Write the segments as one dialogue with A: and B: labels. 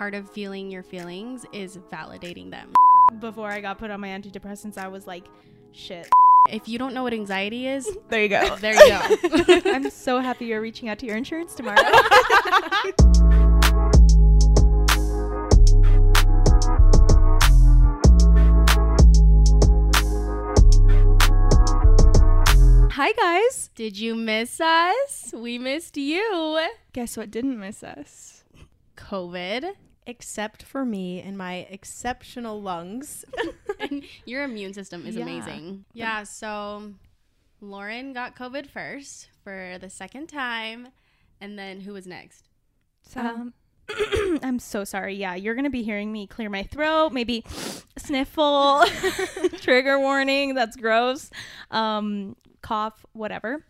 A: part of feeling your feelings is validating them.
B: Before I got put on my antidepressants, I was like, shit.
A: If you don't know what anxiety is,
C: There you go.
A: there you go.
B: I'm so happy you're reaching out to your insurance tomorrow. Hi, guys.
A: Did you miss us? We missed you.
C: Guess what didn't miss us?
A: COVID.
D: Except for me and my exceptional lungs.
A: and your immune system is
C: Yeah.
A: amazing. Yeah, so Lauryn got COVID first for the second time. And then who was next?
B: Um, I'm so sorry. Yeah, you're gonna be hearing me clear my throat, maybe sniffle, trigger warning. That's gross. Um, cough, whatever.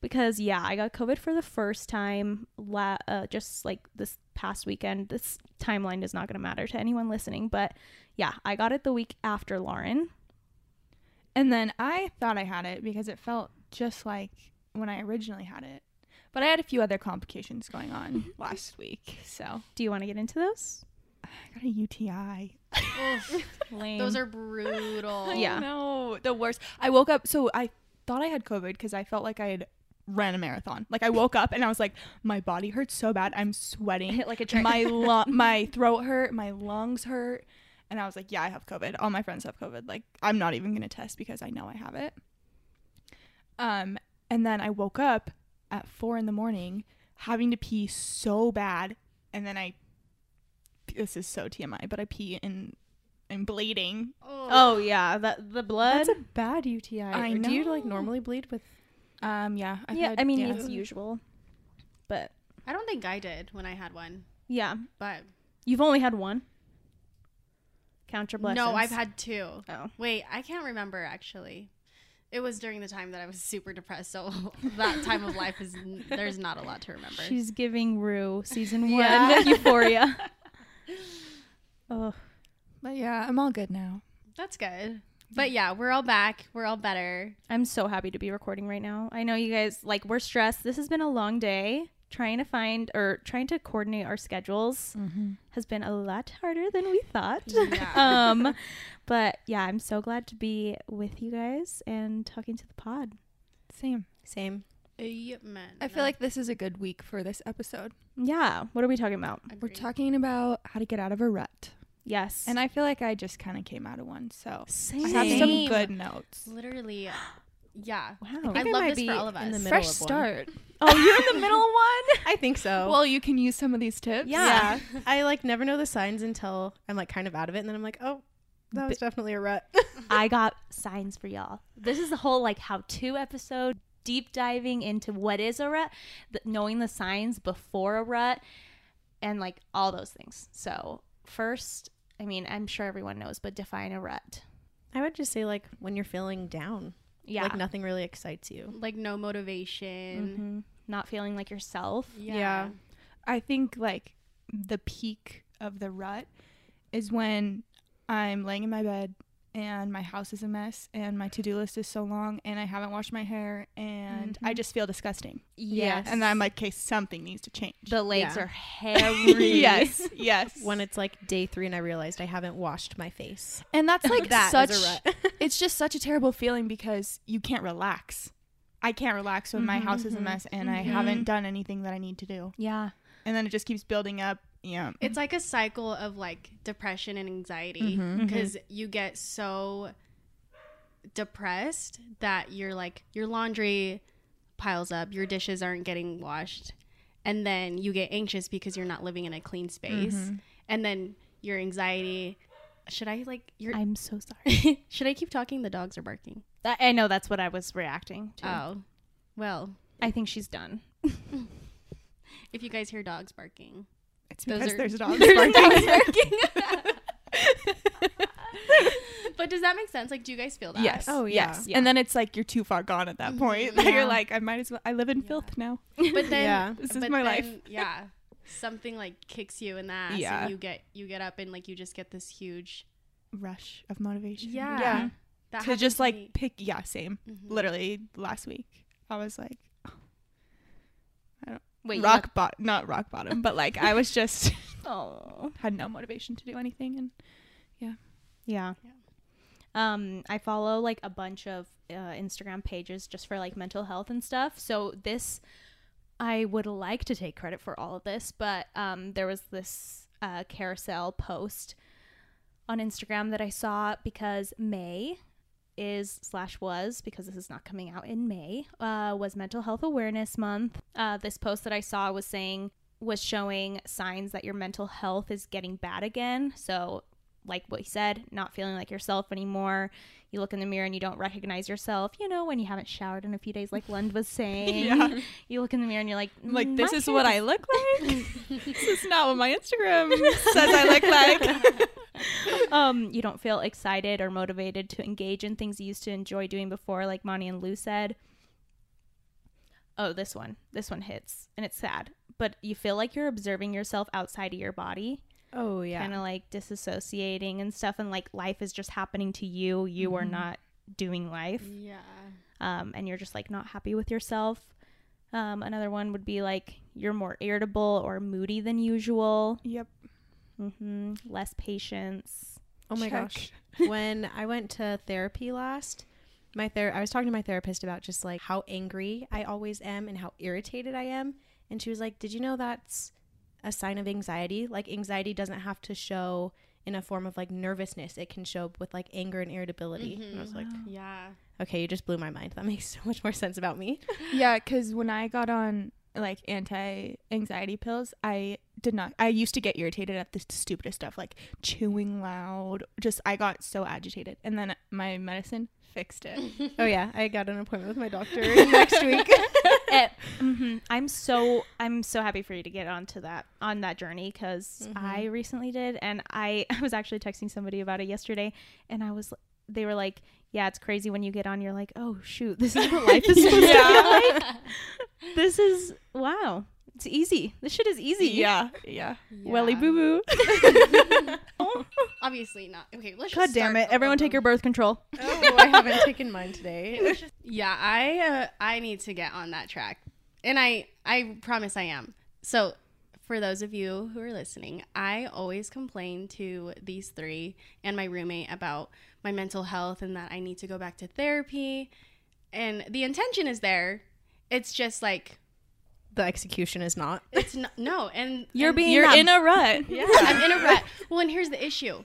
B: Because yeah, I got COVID for the first time. La- uh, just like this past weekend. This timeline is not gonna matter to anyone listening, but yeah, I got it the week after Lauryn.
C: And then I thought I had it because it felt just like when I originally had it. But I had a few other complications going on mm-hmm. last week. So
B: Do you want to get into those?
C: I got a UTI.
B: Lame.
A: Those are brutal.
B: Yeah.
C: No, the worst. I woke up. So I thought I had COVID because I felt like I had ran a marathon. Like I woke up and I was like, my body hurts so bad. I'm sweating.
B: hit like a train.
C: my lu- my throat hurt. My lungs hurt. And I was like, yeah, I have COVID. All my friends have COVID. Like I'm not even gonna test because I know I have it. Um, and then I woke up at four in the morning having to pee so bad, and then I. This is so TMI, but I pee and I'm bleeding.
B: oh yeah, that the blood.
D: That's a bad UTI.
C: I
D: Or Do you like normally bleed with?
C: Um, yeah. I've
B: yeah,
C: had-
B: I mean
C: yeah.
B: it's usual, but
A: I don't think I did when I had one.
B: yeah,
A: But
B: you've only had one. Count your blessings.
A: no, I've had two.
B: Oh.
A: Wait, I can't remember actually. It was during the time that I was super depressed, so that time of life is there's not a lot to remember.
B: She's giving Rue season one
A: Yeah.
B: Euphoria. oh,
C: But yeah, I'm all good now.
A: That's good. But yeah, we're all back. We're all better.
B: I'm so happy to be recording right now. I know you guys like we're stressed. This has been a long day. Trying to find or trying to coordinate our schedules has been a lot harder than we thought.
A: Yeah.
B: um, but yeah, I'm so glad to be with you guys and talking to the pod.
C: Same.
D: Same.
A: Amen.
C: I feel like this is a good week for this episode.
B: Yeah, what are we talking about?
C: We're talking about how to get out of a rut.
B: Yes,
C: And I feel like I just kind of came out of one. So
B: same.
C: I have some good notes.
A: literally. Yeah.
B: Wow.
A: I,
D: think I
A: love
D: might
A: this
D: be
A: for all of
D: in
A: us.
D: the
C: Fresh
D: of
C: start.
B: oh, you're in the middle one.
D: I think so.
C: Well, you can use some of these tips.
D: yeah. I like never know the signs until I'm like kind of out of it, and then I'm like, oh, that was definitely a rut.
B: I got signs for y'all. This is the whole like how to episode, deep diving into what is a rut, th- knowing the signs before a rut, and like all those things. So first, I mean, I'm sure everyone knows, but define a rut.
D: I would just say like when you're feeling down,
B: Yeah,
D: like nothing really excites you.
A: like no motivation.
B: Mhm. not feeling like yourself.
A: Yeah.
C: Yeah. I think like the peak of the rut is when I'm laying in my bed and my house is a mess and my to-do list is so long and I haven't washed my hair and I
B: Mhm.
C: just feel disgusting.
B: Yes,
C: And then I'm like, okay, something needs to change.
B: the legs
D: Yeah.
B: are hairy.
C: yes, yes.
D: When it's like day three and I realized I haven't washed my face.
C: and that's like
D: That
C: such
D: rut.
C: it's just such a terrible feeling because you can't relax. I can't relax when my
B: Mhm,
C: house is a
D: mhm,
C: mess and I
B: mhm.
C: haven't done anything that I need to do.
B: yeah.
C: And then it just keeps building up. Yeah.
A: It's like a cycle of like depression and anxiety because you get so depressed that you're like your laundry piles up, your dishes aren't getting washed, and then you get anxious because you're not living in a clean space,
C: Mhm.
A: and then your anxiety. Should I like your?
B: I'm so sorry.
A: should I keep talking? The dogs are barking.
B: I I know that's what I was reacting to.
A: Oh, well,
B: I think she's done.
A: if you guys hear dogs barking,
C: It's
A: Those
C: because
A: are-
C: there's dogs
A: There's
C: barking.
A: dogs barking. but does that make sense? Like, do you guys feel that?
C: Yes.
D: Oh, yeah.
C: Yes.
B: Yeah.
C: And then it's like you're too far gone at that point. That
B: Yeah.
C: You're like, I might as well. I live in
A: Yeah.
C: filth now.
A: But then,
D: Yeah.
C: This is
A: but
C: my
A: then,
C: life.
A: Yeah, something like kicks you in the ass,
C: Yeah.
A: and you get you get up and like you just get this huge.
C: Rush of motivation.
A: Yeah.
C: Yeah.
A: That
C: to just like
A: me.
C: pick. Yeah. Same.
A: Mhm.
C: Literally last week, I was like, I don't.
B: Wait,
C: rock bottom, not rock bottom, but like I was just
B: Oh.
C: had no motivation to do anything, and
B: yeah. Yeah. Um, I follow like a bunch of uh, Instagram pages just for like mental health and stuff. So this, I would like to take credit for all of this, but um, there was this uh, carousel post on Instagram that I saw because May is slash was because this is not coming out in May uh, was Mental Health Awareness Month. Uh, this post that I saw was saying was showing signs that your mental health is getting bad again. So like what he said, not feeling like yourself anymore. You look in the mirror and you don't recognize yourself. You know, when you haven't showered in a few days, like Lund was saying.
C: Yeah.
B: You look in the mirror and you're like,
C: like
B: "Mm,
C: this is what I look like. this is not what my Instagram says I look like.
B: um, you don't feel excited or motivated to engage in things you used to enjoy doing before, like Monty and Lou said. Oh, this one. This one hits. And it's sad. But you feel like you're observing yourself outside of your body.
D: Oh yeah.
B: kind of like disassociating and stuff and like life is just happening to you you are not doing life
A: Yeah.
B: um, and you're just like not happy with yourself um, another one would be like you're more irritable or moody than usual
C: Yep.
B: Hmm less patience
D: oh my
C: Check.
D: gosh. when I went to therapy last, my ther- I was talking to my therapist about just like how angry I always am and how irritated I am, and she was like, "Did you know that's a sign of anxiety? Like anxiety doesn't have to show in a form of like nervousness; it can show up with like anger and irritability." And I was like,
A: Yeah.
D: "Okay, you just blew my mind. That makes so much more sense about me."
C: Yeah, because when I got on like anti anxiety pills, I did not. I used to get irritated at the stupidest stuff, like chewing loud. Just I got so agitated, and then my medicine fixed it.
D: oh yeah, I got an appointment with my doctor next week.
B: Eh, mhm. i'm so i'm so happy for you to get onto that on that journey because
D: Mhm.
B: i recently did and I, I was actually texting somebody about it yesterday and i was they were like yeah it's crazy when you get on you're like oh shoot this is what life is supposed to feel like this is wow it's easy this shit is easy
C: yeah, yeah. Welly boo boo.
A: Obviously not. Okay, let's
B: god
A: just
B: damn it everyone take your birth control
D: oh, I haven't taken mine today.
A: Yeah, I uh, I need to get on that track, and I I promise I am. So, for those of you who are listening, I always complain to these three and my roommate about my mental health and that I need to go back to therapy, and the intention is there. It's just like
D: the execution is not.
A: it's not no, and
B: you're
A: and-
B: being
C: You're
B: that-
C: in a rut.
A: yeah, I'm in a rut. Well, and here's the issue.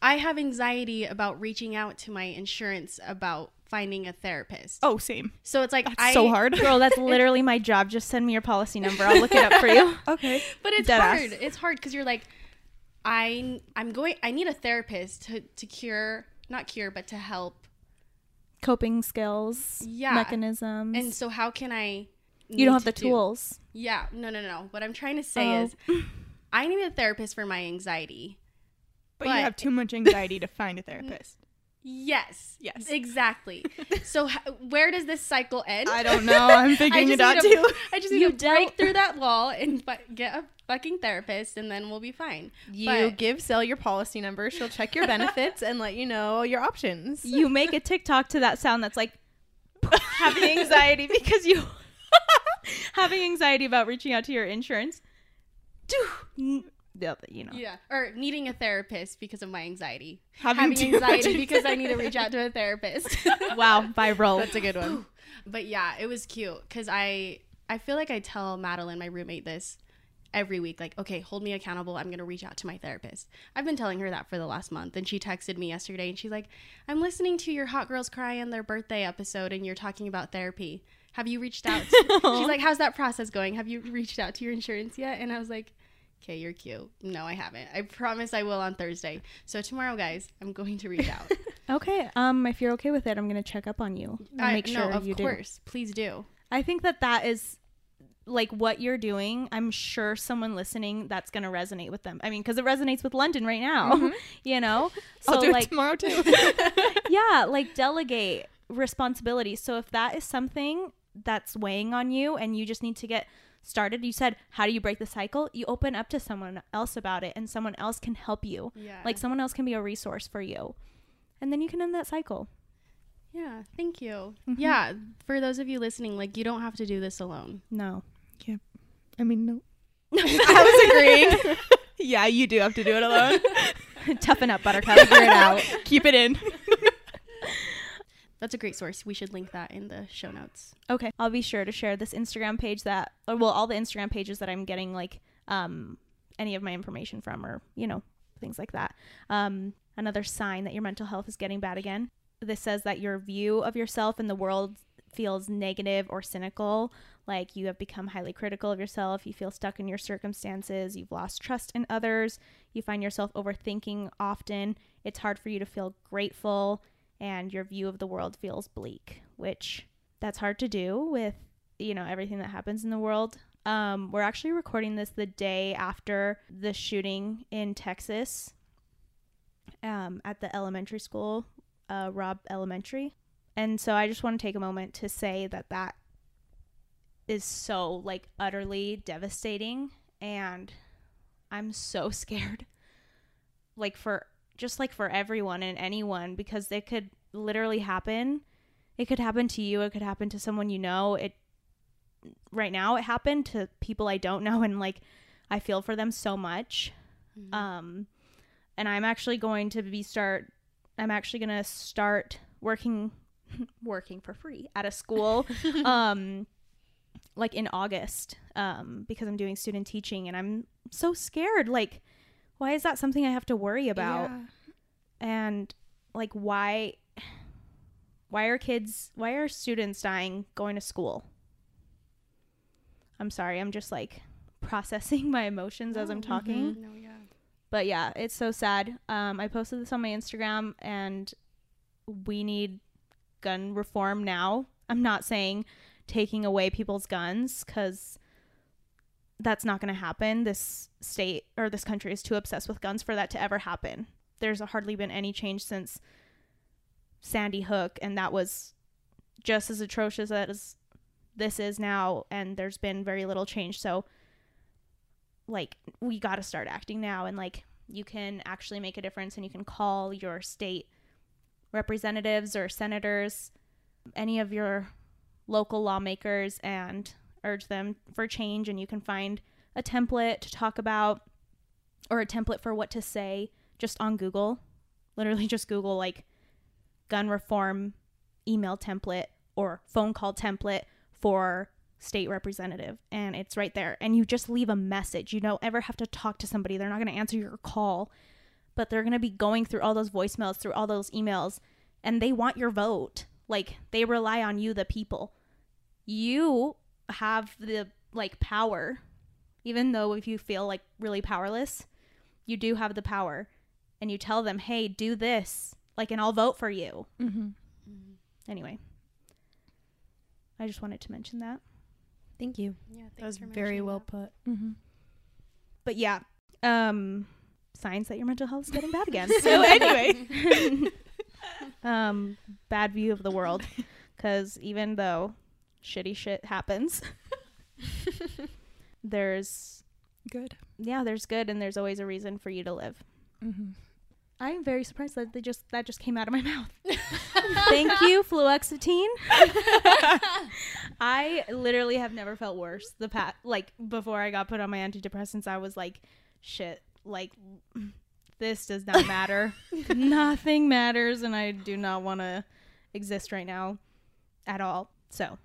A: I have anxiety about reaching out to my insurance about finding a therapist.
C: Oh, same.
A: So it's like
C: That's
A: I
C: so hard.
B: girl that's literally my job just send me your policy number i'll look it up for you
C: Okay.
A: but it's
B: Deadass.
A: hard. It's hard because you're like, I I'm going. I need a therapist to to cure, not cure, but to help.
B: coping skills
A: Yeah.
B: mechanisms
A: And so how can I?
B: you don't
A: need
B: have the
A: to do-
B: tools
A: Yeah, no, no, no. What I'm trying to say
B: Oh.
A: is, I need a therapist for my anxiety.
C: But,
A: But-
C: you have too much anxiety to find a therapist.
A: Yes.
C: Yes.
A: Exactly. so h- where does this cycle end?
C: I don't know. I'm
A: I
C: figuring it out
A: need
C: too.
A: I just need
B: You
A: to break
B: don't-
A: through that wall and fu- get a fucking therapist, and then we'll be fine.
D: You
A: But-
D: give Sel your policy number. She'll check your benefits and let you know your options.
B: you make a TikTok to that sound that's like having anxiety because you having anxiety about reaching out to your insurance. N- the other- You know,
A: Yeah. Or needing a therapist because of my anxiety.
C: Having
A: having anxiety because I need to reach out to a therapist.
B: wow, viral.
D: That's a good one.
A: but yeah, it was cute because I I feel like I tell Madeline, my roommate, this every week. Like, okay, hold me accountable. I'm gonna reach out to my therapist. I've been telling her that for the last month, and she texted me yesterday, and she's like, "I'm listening to your Hot Girls Cry on their birthday episode, and you're talking about therapy. Have you reached out?" To-? she's like, "How's that process going? Have you reached out to your insurance yet?" And I was like. Okay, you're cute. No, I haven't. I promise I will on Thursday. So tomorrow, guys, I'm going to reach out.
B: okay, um, if you're okay with it, I'm gonna check up on you and
A: I-
B: make sure
A: no, of
B: you do.
A: course. Please do.
B: I think that that is like what you're doing. I'm sure someone listening that's gonna resonate with them. I mean, because it resonates with London right now. You know, so
C: I'll do
B: like
C: it tomorrow too.
B: yeah, like delegate responsibility. So if that is something that's weighing on you and you just need to get started, you said, how do you break the cycle? You open up to someone else about it and someone else can help you.
A: Yeah.
B: Like someone else can be a resource for you. And then you can end that cycle.
A: Yeah, thank you.
B: Mhm.
A: Yeah, for those of you listening, like you don't have to do this alone.
B: No.
C: yeah I mean, no.
B: I was agreeing.
C: Yeah, you do have to do it alone.
B: Toughen up, Buttercup. Figure it out.
C: Keep it in.
A: That's a great source. We should link that in the show notes.
B: Okay, I'll be sure to share this Instagram page that, or well, all the Instagram pages that I'm getting like um any of my information from, or you know things like that. Um, another sign that your mental health is getting bad again. This says that your view of yourself and the world feels negative or cynical, like you have become highly critical of yourself, you feel stuck in your circumstances, you've lost trust in others, you find yourself overthinking often, it's hard for you to feel grateful, and your view of the world feels bleak, which that's hard to do with, you know, everything that happens in the world. Um, we're actually recording this the day after the shooting in Texas um, at the elementary school, uh, Robb Elementary. And so I just want to take a moment to say that that is so like utterly devastating and I'm so scared like for just like for everyone and anyone because it could literally happen. It could happen to you, it could happen to someone you know. It right now it happened to people I don't know and like I feel for them so much. Um and I'm actually going to be start I'm actually going to start working working for free at a school um like in August um because I'm doing student teaching and I'm so scared like why is that something I have to worry about and like why why are kids why are students dying going to school I'm sorry I'm just like processing my emotions as I'm talking
A: No, yeah.
B: but yeah, it's so sad. Um, I posted this on my Instagram, and we need gun reform now. I'm not saying taking away people's guns because that's not going to happen. This state or this country is too obsessed with guns for that to ever happen. There's hardly been any change since Sandy Hook, and that was just as atrocious as this is now, and there's been very little change. So, like, we got to start acting now, and like, you can actually make a difference, and you can call your state representatives or senators, any of your local lawmakers, and urge them for change. And you can find a template to talk about or a template for what to say just on Google. Literally, just Google like gun reform email template or phone call template for state representative and it's right there and you just leave a message you don't ever have to talk to somebody they're not going to answer your call but they're going to be going through all those voicemails through all those emails and they want your vote like they rely on you the people you have the like power even though if you feel like really powerless you do have the power and you tell them hey do this like and i'll vote for you
C: Mm-hmm.
B: anyway i just wanted to mention that
D: Thank you.
A: Yeah,
D: That was
A: for
D: very well
A: that.
D: put.
C: Mm-hmm.
B: but yeah um signs that your mental health is getting bad again so anyway um bad view of the world because even though shitty shit happens. There's
C: Good.
B: yeah there's good and there's always a reason for you to live.
C: Mm-hmm.
B: i'm very surprised that they just that just came out of my mouth. Thank you fluoxetine. I literally have never felt worse the pat like before i got put on my antidepressants i was like shit like this does not matter. Nothing matters and i do not want to exist right now at all. So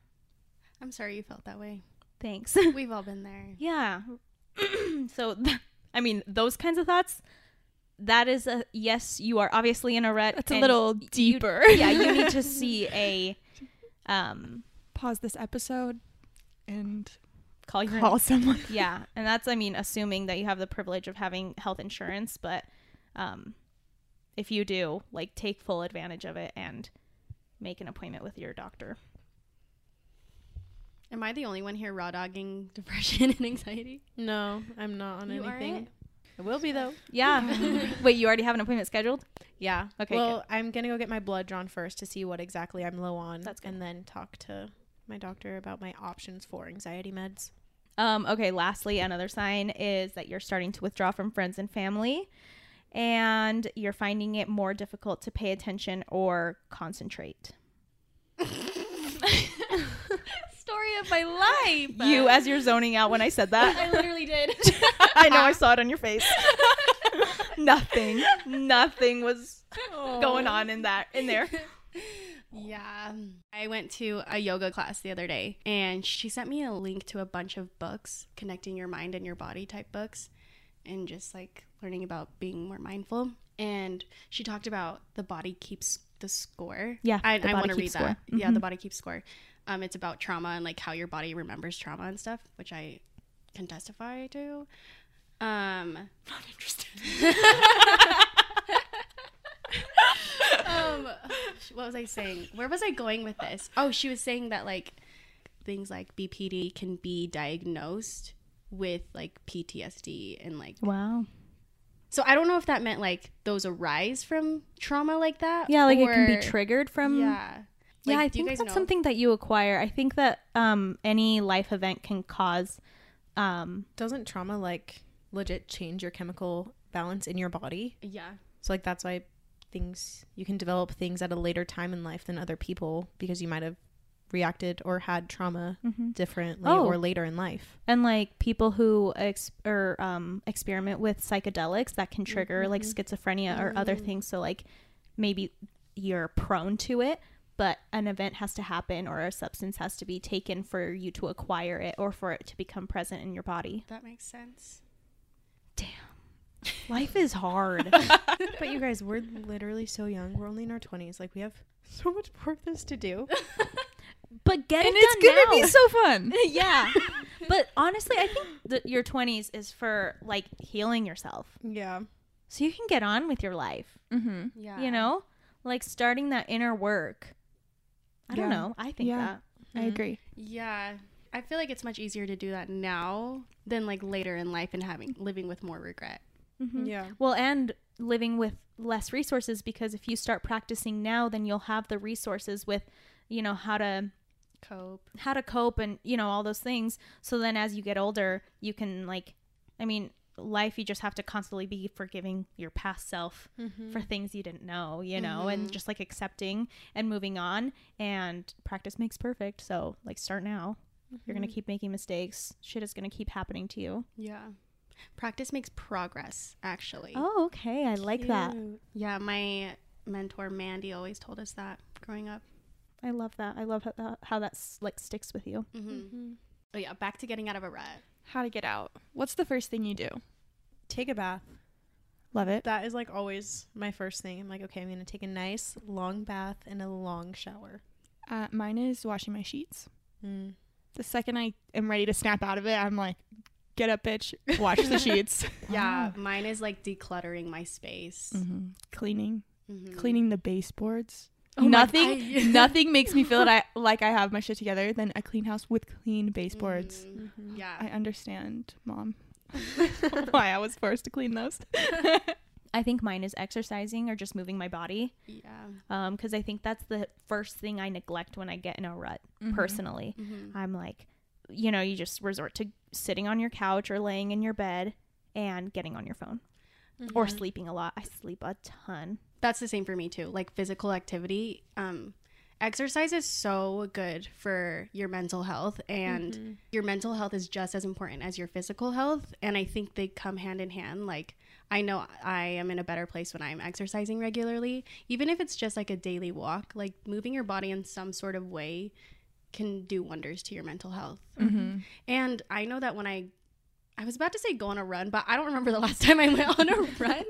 A: I'm sorry you felt that way.
B: thanks
A: We've all been there.
B: yeah so th- i mean those kinds of thoughts that is a yes you are obviously in a rut
C: That's a
B: and
C: little
B: you-
C: deeper.
B: yeah you need to see a um
C: Pause this episode and
B: call your
C: call someone.
B: yeah and that's i mean assuming that you have the privilege of having health insurance but um if you do like take full advantage of it and make an appointment with your doctor
A: Am I the only one here raw dogging depression and anxiety?
D: No, I'm not on
A: You
D: anything.
A: aren't?
D: I will be though.
B: yeah wait you already have an appointment scheduled
D: Yeah.
B: Okay,
D: Well, I'm gonna go get my blood drawn first to see what exactly I'm low on,
B: That's good.
D: and then talk to my doctor about my options for anxiety meds.
B: Um, okay, lastly, another sign is that you're starting to withdraw from friends and family and you're finding it more difficult to pay attention or concentrate.
A: Story
D: of my life.
B: You as you're zoning out when I said that.
A: I literally did.
B: I know I saw it on your face. nothing. Nothing was going on in that in there.
A: Yeah. I went to a yoga class the other day and she sent me a link to a bunch of books, connecting your mind and your body type books, and just like learning about being more mindful. And she talked about the body keeps the score.
B: Yeah,
A: I, I want to read
B: keeps
A: that.
B: score.
A: Yeah, the
B: Mhm.
A: body keeps score. Um, it's about trauma and like how your body remembers trauma and stuff, which I can testify to. Um,
C: Not interested.
A: um, what was I saying? Where was I going with this? Oh, she was saying that like things like BPD can be diagnosed with like PTSD and like
B: Wow.
A: so I don't know if that meant like those arise from trauma like that.
B: Yeah, like it can be triggered from
A: Yeah.
B: Yeah, I think that's
A: know?
B: something that you acquire. I think that um any life event can cause um
D: Doesn't trauma like legit change your chemical balance in your body?
A: Yeah.
D: So like that's why things you can develop things at a later time in life than other people because you might have reacted or had trauma differently
B: Oh.
D: or later in life.
B: and like people who ex- or um experiment with psychedelics that can trigger like schizophrenia or other things so like maybe you're prone to it but an event has to happen or a substance has to be taken for you to acquire it or for it to become present in your body
A: That makes sense. Damn.
B: Life is hard
D: But you guys, we're literally so young. We're only in our 20s. Like we have so much more of this to do.
B: but get
C: and
B: it
C: it's
B: done
C: gonna
B: now.
C: be so fun.
B: yeah but honestly i think that your 20s is for like healing yourself
D: Yeah.
B: so you can get on with your life
C: mm-hmm.
A: Yeah.
B: you know like starting that inner work i don't
C: Yeah.
B: know i think
C: Yeah.
B: that
C: I agree.
A: Yeah. I feel like it's much easier to do that now than like later in life and having living with more regret.
B: Mhm.
D: Yeah.
B: well and living with less resources because if you start practicing now then you'll have the resources with you know how to
A: Cope.
B: how to cope and you know all those things so then as you get older you can like i mean life you just have to constantly be forgiving your past self for mm-hmm. things you didn't know you know and mm-hmm. just like accepting and moving on and practice makes perfect. So like start now. You're gonna mm-hmm. keep making mistakes. Shit is gonna keep happening to you.
A: Yeah. Practice makes progress, actually.
B: oh okay. I like that.
A: Yeah, my mentor Mandy always told us that growing up.
B: i love that. I love how that, how that like sticks with you.
A: Mm-hmm. Oh yeah, back to getting out of a rut.
C: How to get out? What's the first thing you do?
D: Take a bath.
C: Love it.
D: That is like always my first thing. I'm like, okay, I'm gonna take a nice long bath and a long shower.
C: Uh, mine is washing my sheets.
D: Mm.
C: The second I am ready to snap out of it, I'm like, get up, bitch. Wash the sheets.
A: Yeah, mine is like decluttering my space.
C: mm-hmm. Cleaning.
A: Mhm.
C: Cleaning the baseboards.
A: Oh
C: nothing nothing makes me feel that I like I have my shit together than a clean house with clean baseboards.
A: Mhm. Yeah.
C: I understand, mom. why I was forced to clean those.
B: i think mine is exercising or just moving my body
A: yeah.
B: um because i think that's the first thing i neglect when i get in a rut
C: Mhm.
B: personally
A: Mhm.
B: i'm like you know you just resort to sitting on your couch or laying in your bed and getting on your phone or sleeping a lot i sleep a ton
A: That's the same for me too. Like physical activity. Um, exercise is so good for your mental health, and your mental health is just as important as your physical health. And I think they come hand in hand. Like, I know I am in a better place when I'm exercising regularly, even if it's just like a daily walk. Like, moving your body in some sort of way can do wonders to your mental health.
C: Mm-hmm.
A: And I know that when I, I was about to say go on a run, but I don't remember the last time I went on a run.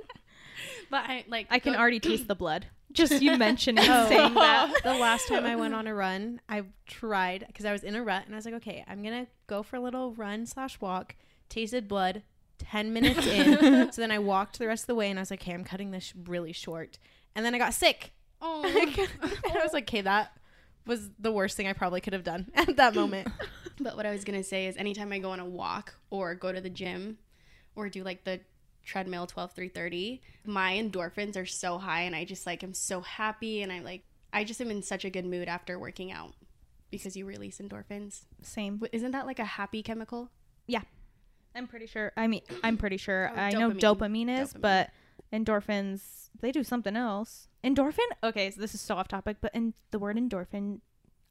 A: But I like
B: i can
A: go-
B: already taste the blood just you mentioning
D: Oh.
B: saying that
D: the last time I went on a run, I tried because I was in a rut and I was like, okay, I'm gonna go for a little run slash walk. Tasted blood. Ten minutes in, so then I walked the rest of the way and I was like, okay, I'm cutting this sh- really short. And then I got sick.
A: Oh.
D: and I was like, okay, that was the worst thing I probably could have done at that moment.
A: But what I was gonna say is, anytime I go on a walk or go to the gym, or do like the treadmill 12 330 my endorphins are so high and i just like am so happy and i like i just am in such a good mood after working out because you release endorphins
B: same
A: isn't that like a happy chemical Yeah.
B: i'm pretty sure i mean i'm pretty sure
A: Oh,
B: i know
A: dopamine.
B: dopamine is
A: Dopamine.
B: but endorphins they do something else endorphin okay so this is so off topic but in the word endorphin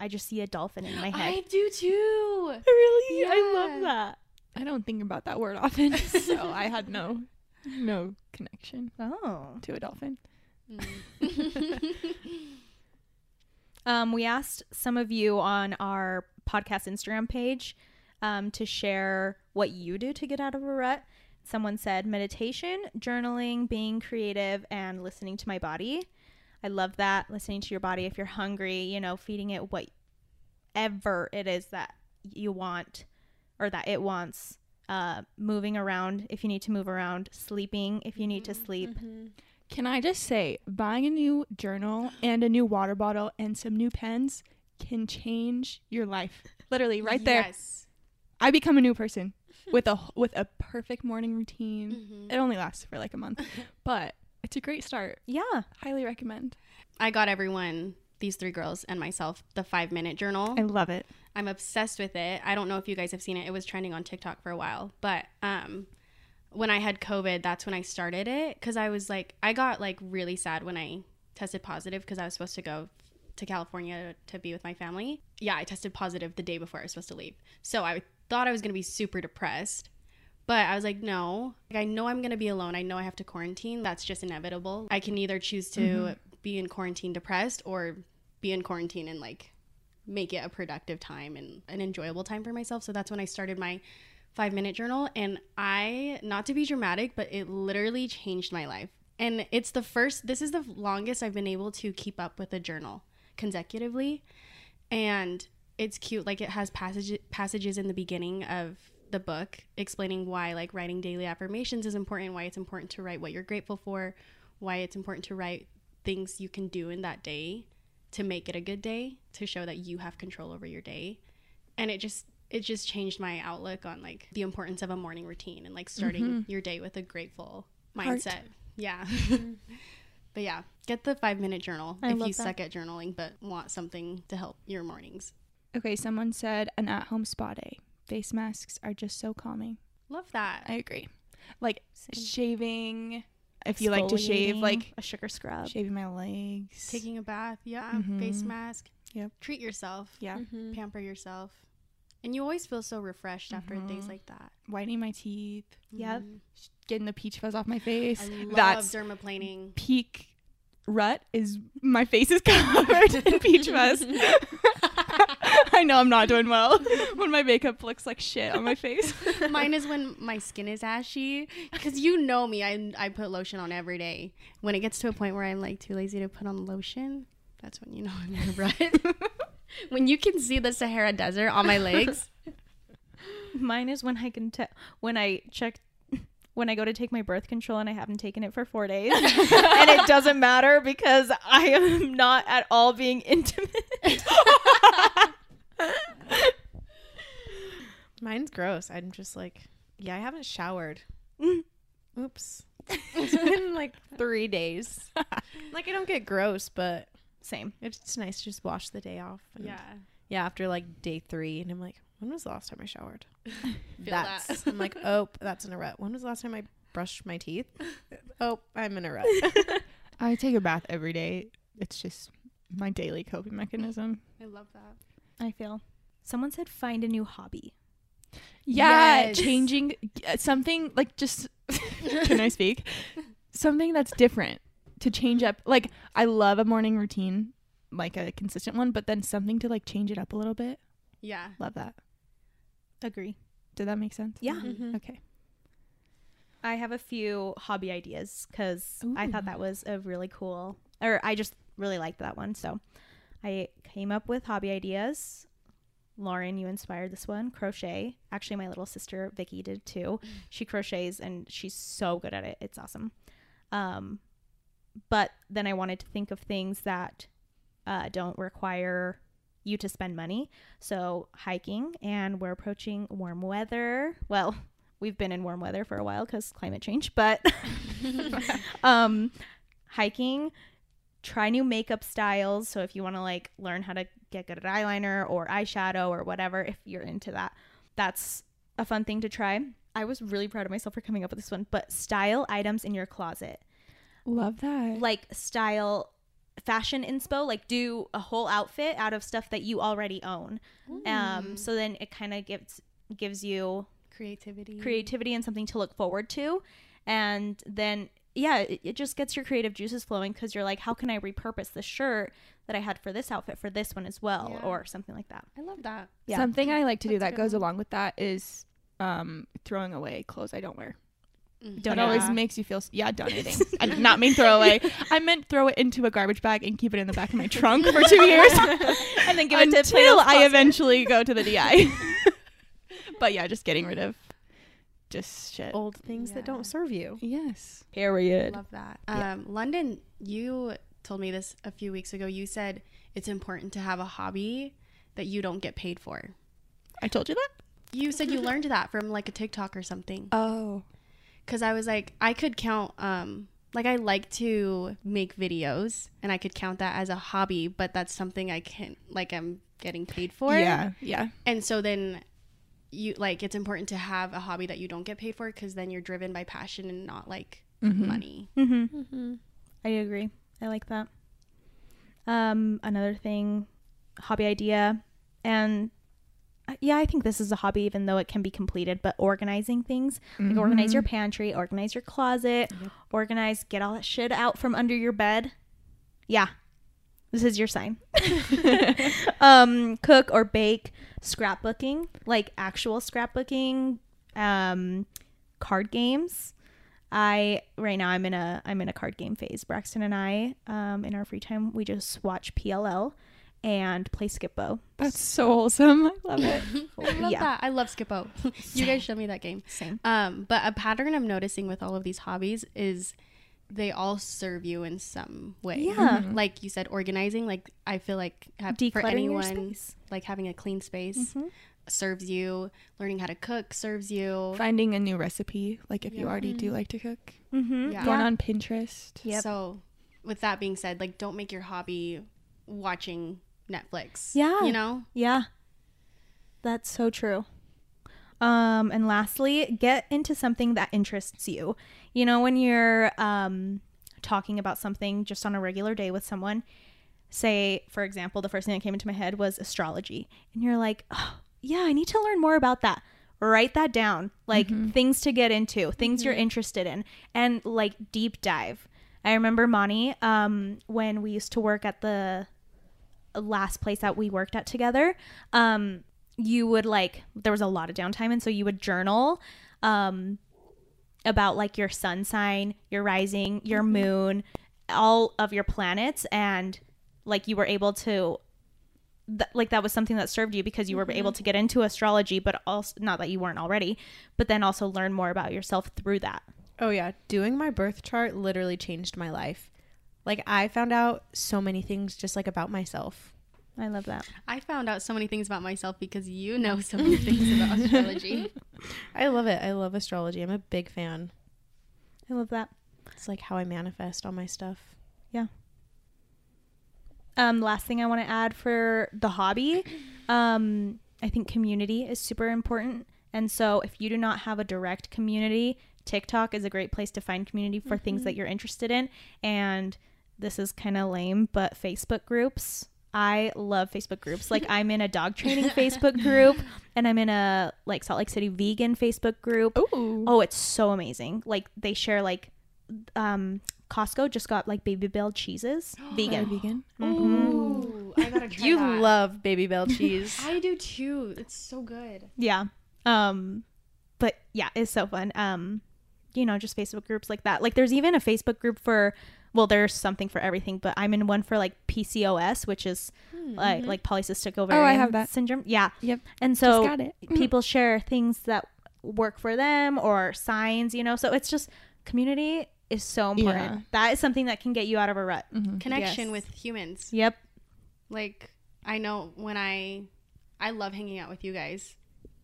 B: I just see a dolphin in my head.
A: I do too.
B: really? I love that.
C: I don't think about that word often, so I had no no connection
B: Oh.
C: to a dolphin.
B: Um, we asked some of you on our podcast Instagram page um, to share what you do to get out of a rut. Someone said meditation, journaling, being creative, and listening to my body. I love that. Listening to your body. If you're hungry, you know, feeding it whatever it is that you want or that it wants. Uh, moving around if you need to move around. Sleeping if you need to sleep.
C: Can I just say, buying a new journal and a new water bottle and some new pens can change your life. Literally, right there.
A: Yes.
C: I become a new person with a with a perfect morning routine.
A: Mhm.
C: It only lasts for like a month, but it's a great start.
B: Yeah.
C: Highly recommend.
A: I got everyone, these three girls and myself, the five minute journal.
C: I love it.
A: I'm obsessed with it. I don't know if you guys have seen it. It was trending on TikTok for a while, but um when I had COVID, that's when I started it cuz I was like I got like really sad when I tested positive cuz I was supposed to go to California to be with my family. Yeah, I tested positive the day before I was supposed to leave. So I thought I was going to be super depressed. But I was like, no. Like, I know I'm going to be alone. I know I have to quarantine. That's just inevitable. I can either choose to be in quarantine depressed or be in quarantine and like make it a productive time and an enjoyable time for myself. So that's when I started my five minute journal. And I, not to be dramatic, but it literally changed my life. And it's the first, this is the longest I've been able to keep up with a journal consecutively. And it's cute. Like it has passage, passages in the beginning of the book explaining why like writing daily affirmations is important, why it's important to write what you're grateful for, why it's important to write things you can do in that day to make it a good day to show that you have control over your day and it just it just changed my outlook on like the importance of a morning routine and like starting mm-hmm. your day with a grateful
C: Heart.
A: mindset yeah mm-hmm. but yeah get the five minute journal
B: I
A: if you
B: that.
A: suck at journaling but want something to help your mornings
C: Okay, someone said an at-home spa day. Face masks are just so calming.
A: love that
C: I agree. Like
B: Same.
C: shaving. If you like to shave, like
B: a sugar scrub.
C: shaving my legs.
A: taking a bath yeah
C: Mhm.
A: face mask
C: Yep.
A: treat yourself
C: yeah,
D: Mm-hmm.
A: pamper yourself and you always feel so refreshed after days
C: Mhm.
A: like that
C: whitening my teeth,
B: Yep.
A: Mhm.
C: getting the peach fuzz off my face.
A: I love
C: That's
A: dermaplaning.
C: peak rut is my face is covered in peach fuzz. I know I'm not doing well when my makeup looks like shit on my face.
A: Mine is when my skin is ashy because you know me. I I put lotion on every day. When it gets to a point where I'm like too lazy to put on lotion, that's when you know I'm in a rut. when you can see the Sahara Desert on my legs.
B: Mine is when I can tell when I check when I go to take my birth control and I haven't taken it for four days, and it doesn't matter because I am not at all being intimate.
D: Mine's gross. I'm just like, yeah, I haven't showered. Oops. it's been like three days. like I don't get gross, but
B: Same.
D: it's nice to just wash the day off. and-
A: Yeah.
D: Yeah, after like day three, and I'm like, when was the last time I showered? That's.
A: that.
D: I'm like, oh, that's in a rut. When was the last time I brushed my teeth? Oh, I'm in a rut.
C: I take a bath every day. It's just my daily coping mechanism.
A: I love that.
B: I feel. Someone said find a new hobby.
C: Yeah,
A: Yes.
C: changing uh, something like just can I speak? Something that's different to change up. Like I love a morning routine, like a consistent one, but then something to like change it up a little bit.
A: Yeah.
C: Love that.
B: Agree.
C: Did that make sense?
B: Yeah.
A: Mm-hmm.
D: Mhm.
C: Okay.
B: I have a few hobby ideas because I thought that was a really cool, or I just really liked that one. So I came up with hobby ideas. Lauryn, you inspired this one. Crochet. Actually, my little sister Vicky did too. She crochets and she's so good at it. It's awesome. Um, but then I wanted to think of things that uh, don't require you to spend money. So hiking, and we're approaching warm weather. Well, we've been in warm weather for a while because climate change, but um, hiking, try new makeup styles. So if you want to like learn how to get good at eyeliner or eyeshadow or whatever, if you're into that, that's a fun thing to try. I was really proud of myself for coming up with this one, but style items in your closet
C: Love that.
B: like style fashion inspo, like do a whole outfit out of stuff that you already own. Um, so then it kind of gives gives you
A: Creativity.
B: creativity and something to look forward to and then yeah it, it just gets your creative juices flowing because you're like how can i repurpose this shirt that i had for this outfit for this one as well
A: Yeah.
B: or something like that
A: I love that.
B: Yeah.
C: Something I like to do
A: That's a
C: that goes
A: one.
C: along with that is um, throwing away clothes I don't wear.
A: Mm.
C: That
B: Donate.
C: always makes you feel yeah donating. I did not mean throw away. I meant throw it into a garbage bag and keep it in the back of my trunk for two years
B: and then give it to
C: until
B: Plato's
C: I eventually go to the DI. but yeah, just getting rid of just shit.
D: Old things that don't serve you.
C: Yes.
B: period
A: Love that.
C: Yeah.
A: Um, London, you told me this a few weeks ago. You said it's important to have a hobby that you don't get paid for.
C: I told you that.
A: You said you learned that from like a TikTok or something.
C: Oh.
A: Because I was like, I could count, um, like I like to make videos and I could count that as a hobby, but that's something I can't, like I'm getting paid for.
C: Yeah. Yeah.
A: And so then you, like, it's important to have a hobby that you don't get paid for because then you're driven by passion and not like
C: Mhm.
A: money.
B: mm-hmm.
D: Mm-hmm.
B: i agree i like that um another thing hobby idea and uh, yeah i think this is a hobby even though it can be completed but organizing things Like organize your pantry, organize your closet, organize, get all that shit out from under your bed. Yeah. This is your sign. um, cook or bake, scrapbooking, like actual scrapbooking, um, card games. I right now I'm in a I'm in a card game phase. Braxton and I, um, in our free time, we just watch PLL and play Skip-Bo.
C: That's so wholesome. I love it.
A: I love
B: Yeah.
A: that. I love Skip-Bo. you guys show me that game.
B: Same.
A: Um, but a pattern I'm noticing with all of these hobbies is they all serve you in some way.
B: Yeah.
A: Like you said, organizing. Like I feel like have, for anyone, like having a clean space
B: Mhm.
A: serves you. Learning how to cook serves you.
C: Finding a new recipe, like if you
A: Yeah.
C: already do like to cook.
B: Mm-hmm.
A: Yeah.
C: Going on Pinterest.
B: Yep.
A: So, with that being said, like don't make your hobby watching Netflix.
B: Yeah.
A: You know.
B: Yeah. That's so true. Um, and lastly, get into something that interests you. You know, when you're um, talking about something just on a regular day with someone, say, for example, the first thing that came into my head was astrology. And you're like, oh, yeah, I need to learn more about that. Write that down. Like things to get into, things you're interested in, and like deep dive. I remember Moni um, when we used to work at the last place that we worked at together um you would like there was a lot of downtime and so you would journal um about like your sun sign your rising your mm-hmm. moon all of your planets and like you were able to th- like that was something that served you because you were able mm-hmm. to get into astrology but also not that you weren't already but then also learn more about yourself through that
D: Oh yeah, doing my birth chart literally changed my life. Like I found out so many things just like about myself.
B: I love that
A: I found out so many things about myself because you know so many things about astrology.
D: I love it. I love astrology. I'm a big fan.
B: i love that
D: It's like how I manifest all my stuff. Yeah.
B: Um last thing i want to add for the hobby um i think community is super important and so if you do not have a direct community tiktok is a great place to find community for things that you're interested in and this is kind of lame but facebook groups i love facebook groups like i'm in a dog training facebook group and i'm in a like salt lake city vegan facebook group
C: Ooh.
B: oh it's so amazing like they share like um costco just got like Babybel cheeses vegan
C: vegan.
A: Ooh, I gotta try
D: You
A: that.
D: love Babybel cheese.
A: I do too. It's so good.
B: Yeah. Um but yeah, it's so fun. Um you know, just Facebook groups like that. Like there's even a Facebook group for well, there's something for everything, but I'm in one for like PCOS, which is like like polycystic ovarian
C: have that.
B: syndrome. Yeah.
C: Yep.
B: And so
C: got it.
B: people share things that work for them or signs, you know. So it's just community is so important.
C: Yeah.
B: That is something that can get you out of a rut.
C: Mhm.
A: Connection
B: Yes.
A: with humans.
B: Yep.
A: Like I know when I, I love hanging out with you guys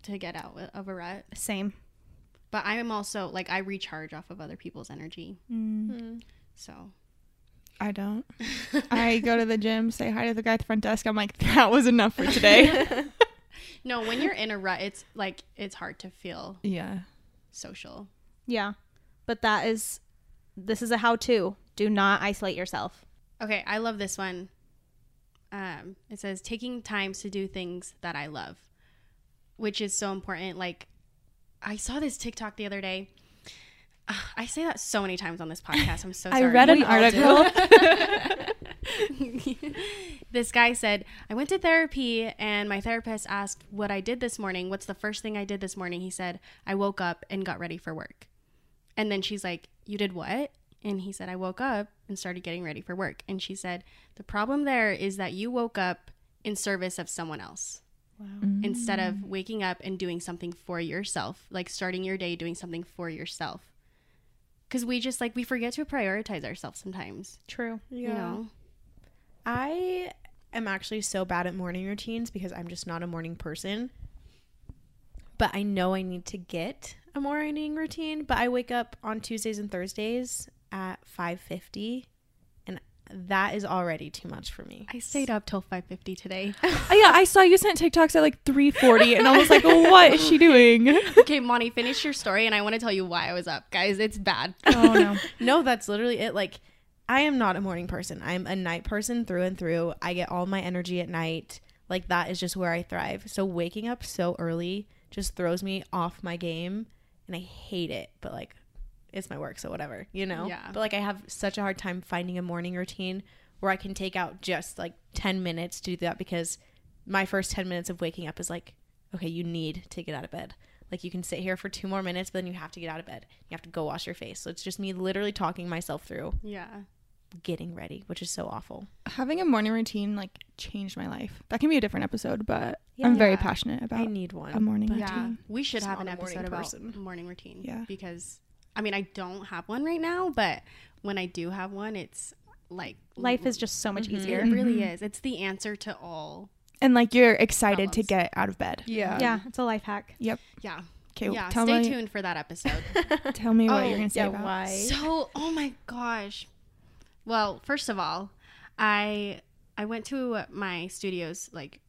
A: to get out of a rut.
B: Same.
A: But I am also like I recharge off of other people's energy.
B: Mm.
A: So
C: I don't. I go to the gym, say hi to the guy at the front desk. I'm like, that was enough for today.
A: no, when you're in a rut, it's like it's hard to feel
C: yeah.
A: social.
B: Yeah. But that is this is a how to. Do not isolate yourself.
A: Okay, I love this one. Um, it says taking times to do things that I love, which is so important. Like, I saw this TikTok the other day. I say that so many times on this podcast. I'm so sorry.
C: I read an
A: We all do.
C: article.
A: this guy said, I went to therapy and my therapist asked what I did this morning. What's the first thing I did this morning? He said, I woke up and got ready for work. And then she's like, You did what? And he said, I woke up and started getting ready for work. And she said, The problem there is that you woke up in service of someone else instead of mm. waking up and doing something for yourself, like starting your day doing something for yourself. Because we just like, we forget to prioritize ourselves sometimes,
B: True.
A: you know?
D: I am actually so bad at morning routines because I'm just not a morning person. But I know I need to get a morning routine. But I wake up on Tuesdays and Thursdays at 5:50, and that is already too much for me.
A: I stayed up till 5.50 today.
C: Oh, yeah, I saw you sent TikToks at like 3:40, and I was like, "What is she doing?"
A: okay, Monty, finish your story, and I want to tell you why I was up, guys. It's bad.
C: Oh no.
D: No, that's literally it. Like, I am not a morning person. I'm a night person through and through. I get all my energy at night. Like, that is just where I thrive. So, waking up so early just throws me off my game, and I hate it. But, like, it's my work, so whatever, you know?
A: Yeah.
D: But, like, I have such a hard time finding a morning routine where I can take out just like 10 minutes to do that because my first 10 minutes of waking up is like, okay, you need to get out of bed. Like you can sit here for two more minutes, but then you have to get out of bed. You have to go wash your face. So it's just me literally talking myself through
A: Yeah.
D: getting ready, which is so awful.
C: Having a morning routine like changed my life. That can be a different episode, but I'm very
A: Yeah.
C: passionate
D: I need one.
C: a morning
D: but-
A: Yeah.
C: routine.
A: We should
D: Just
A: have an
D: not a morning
A: episode about
D: person.
A: morning routine.
C: Yeah.
A: Because, I mean, I don't have one right now, but when I do have one, it's like
B: Life is just so much
D: Mhm.
B: easier.
A: It really
C: Mhm.
A: is. It's the answer to all.
C: And like you're excited to get out of bed.
D: Yeah.
B: Yeah, it's a life hack. Yep.
A: Yeah.
C: Okay,
A: yeah.
C: tell
A: Stay
C: me
A: tuned for that episode.
C: tell me what
A: Oh,
C: you're going to say
D: Yeah,
C: about.
D: why?
A: So, oh my gosh. Well, first of all, I I went to my studio's like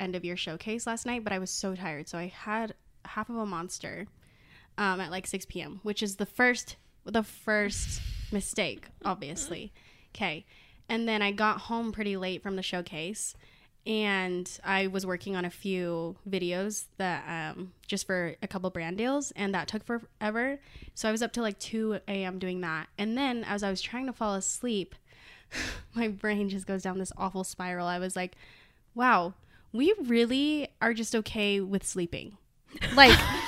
A: end of year showcase last night, but I was so tired, so I had half of a monster um, at like 6 p.m., which is the first the first mistake, obviously. Okay, and then I got home pretty late from the showcase. And I was working on a few videos that um, just for a couple brand deals, and that took forever. So I was up till like 2 a.m. doing that. And then as I was trying to fall asleep, my brain just goes down this awful spiral. I was like, wow, we really are just okay with sleeping. Like,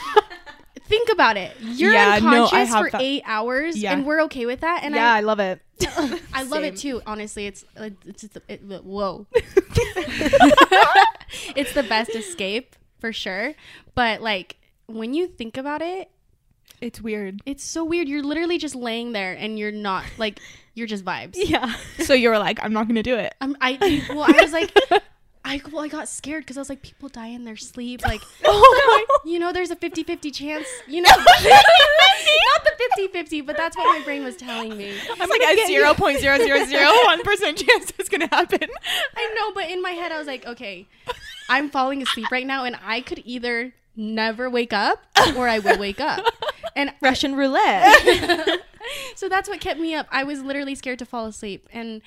A: think about it. You're
C: Yeah,
A: unconscious
C: have
A: for eight hours,
C: Yeah.
A: and we're okay with that. And
B: yeah,
A: I,
B: I love it.
A: I love it too. Honestly, it's it's just it, whoa. it's the best escape for sure. But like when you think about it,
C: It's weird.
A: it's so weird. You're literally just laying there and you're not like you're just vibes.
B: Yeah.
C: so you were like, I'm not going to do it.
A: I'm, I well, I was like, I well, I got scared because I was like, people die in their sleep. Like,
C: Oh
A: you know, there's a 50-50 chance. You know, not the 50-50, but that's what my brain was telling me.
C: I'm like a zero point zero zero zero one percent chance it's gonna happen.
A: I know, but in my head, I was like, okay, I'm falling asleep right now, and I could either never wake up or I will wake up. And
B: Russian roulette.
A: so that's what kept me up. I was literally scared to fall asleep. And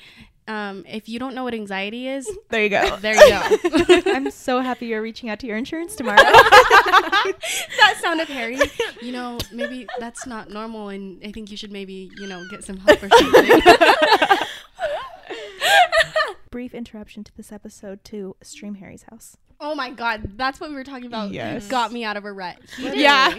A: um, if you don't know what anxiety is,
C: There you go.
A: there you go.
B: I'm so happy you're reaching out to your insurance tomorrow.
A: that sounded hairy. You know, maybe that's not normal, and I think you should maybe, you know, get some help or something.
B: Brief interruption to this episode to stream Harry's house.
A: oh my God, that's what we were talking about.
C: Yes.
A: Got me out of a rut.
C: Yeah.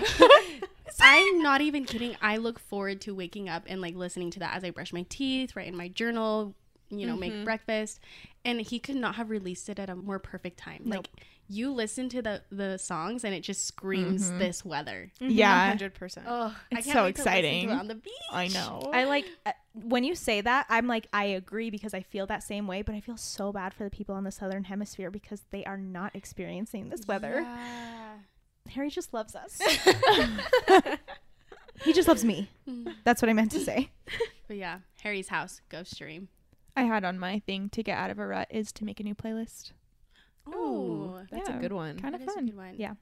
A: I'm not even kidding. I look forward to waking up and like listening to that as I brush my teeth, write in my journal, you know, make mm-hmm. breakfast. And he could not have released it at a more perfect time. Like you listen to the the songs and it just screams mm-hmm. this weather. Mm-hmm.
C: Yeah.
D: 100%.
A: Oh, I
C: It's
A: can't
C: so
A: wait to to
C: exciting.
A: it on the beach.
C: I know.
B: I like uh, when you say that, I'm like, I agree because I feel that same way, but I feel so bad for the people in the southern hemisphere because they are not experiencing this weather.
A: Yeah.
B: Harry just loves us. he just loves me. That's what I meant to say.
A: But yeah, Harry's house, Ghost Stream.
C: I had on my thing to get out of a rut is to make a new playlist.
A: Oh,
D: That's
C: yeah.
D: a good one.
C: Kind of
A: is a
C: fun.
A: good one.
B: Yeah.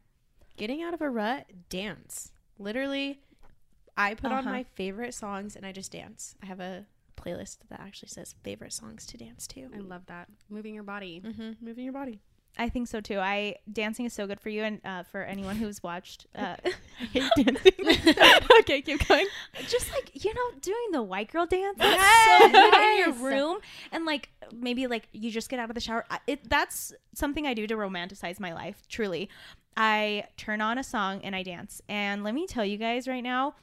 D: Getting out of a rut, dance. Literally, I put on
B: Uh-huh.
D: my favorite songs and I just dance. I have a playlist that actually says favorite songs to dance to.
A: I love that. Moving your body.
D: Mm-hmm. Moving your body.
B: I think so too. I dancing is so good for you, and uh, for anyone who's watched, uh,
C: I hate dancing. okay, keep going.
B: just like you know, doing the white girl dance.
A: Yes.
B: So good in your room, and like maybe like you just get out of the shower. It that's something I do to romanticize my life. Truly, I turn on a song and I dance. And let me tell you guys right now,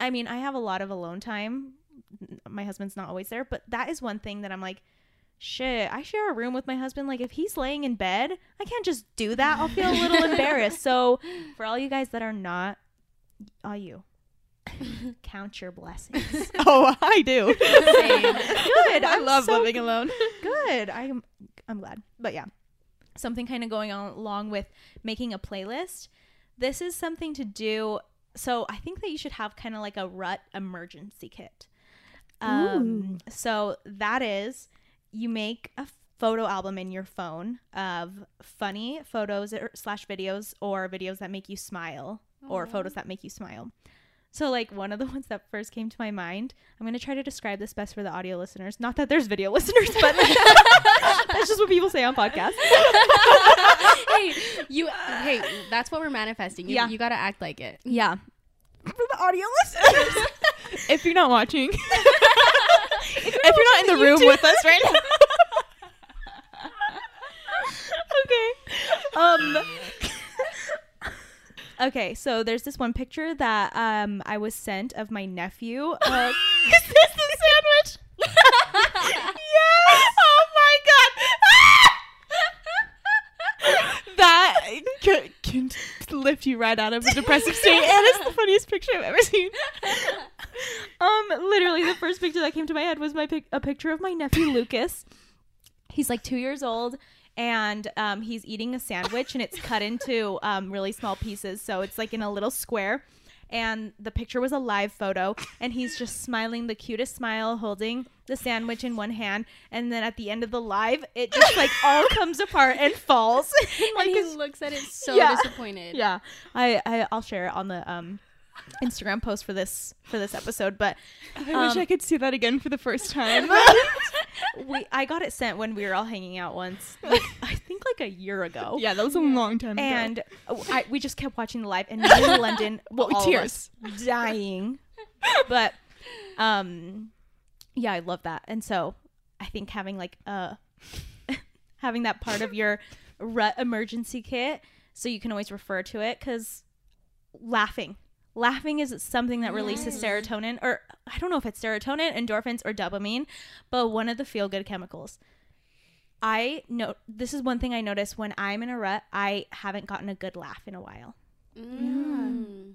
B: I mean, I have a lot of alone time. My husband's not always there, but that is one thing that I'm like. Shit, I share a room with my husband. Like, if he's laying in bed, I can't just do that. I'll feel a little embarrassed. So, for all you guys that are not, all you, count your blessings.
C: Oh, I do.
B: Good.
C: I
B: I'm
C: love
B: so
C: living alone.
B: Good. I'm I'm glad. But yeah. Something kind of going on along with making a playlist. This is something to do. So I think that you should have kind of like a rut emergency kit. Um so that is you make a photo album in your phone of funny photos or slash videos or videos that make you smile or photos that make you smile. So like one of the ones that first came to my mind, I'm gonna try to describe this best for the audio listeners. Not that there's video listeners, but that's just what people say on podcasts.
A: hey, you. Hey, that's what we're manifesting. You,
B: Yeah.
A: you gotta act like it.
B: Yeah. For the audio listeners.
C: if you're not watching, if you're not in the room with us right now,
B: okay. Um Okay, so there's this one picture that um I was sent of my nephew. Uh,
C: is this the sandwich? yes. Oh my god. that can, can lift you right out of a depressive state, and it's the funniest picture I've ever seen.
B: Um literally the first picture that came to my head was my pic- a picture of my nephew Lucas. He's like 2 years old and um, he's eating a sandwich and it's cut into um, really small pieces so it's like in a little square and the picture was a live photo and he's just smiling the cutest smile holding the sandwich in one hand and then at the end of the live it just like all comes apart and falls
A: Like
B: like
A: he looks at it so
B: Yeah.
A: disappointed.
B: yeah I, I i'll share it on the um instagram post for this for this episode but
C: I wish
B: Um,
C: I could see that again for the first time.
B: we i got it sent when we were all hanging out once like i think like a year ago
C: yeah, that was a long time ago.
B: and uh, I, we just kept watching the live and me and london well, all
C: tears.
B: dying but um yeah i love that and so i think having like uh having that part of your rut emergency kit so you can always refer to it because laughing laughing is something that releases
A: Yes.
B: serotonin or i don't know if it's serotonin endorphins or dopamine but one of the feel good chemicals i know this is one thing i notice when i'm in a rut i haven't gotten a good laugh in a while
A: Mm.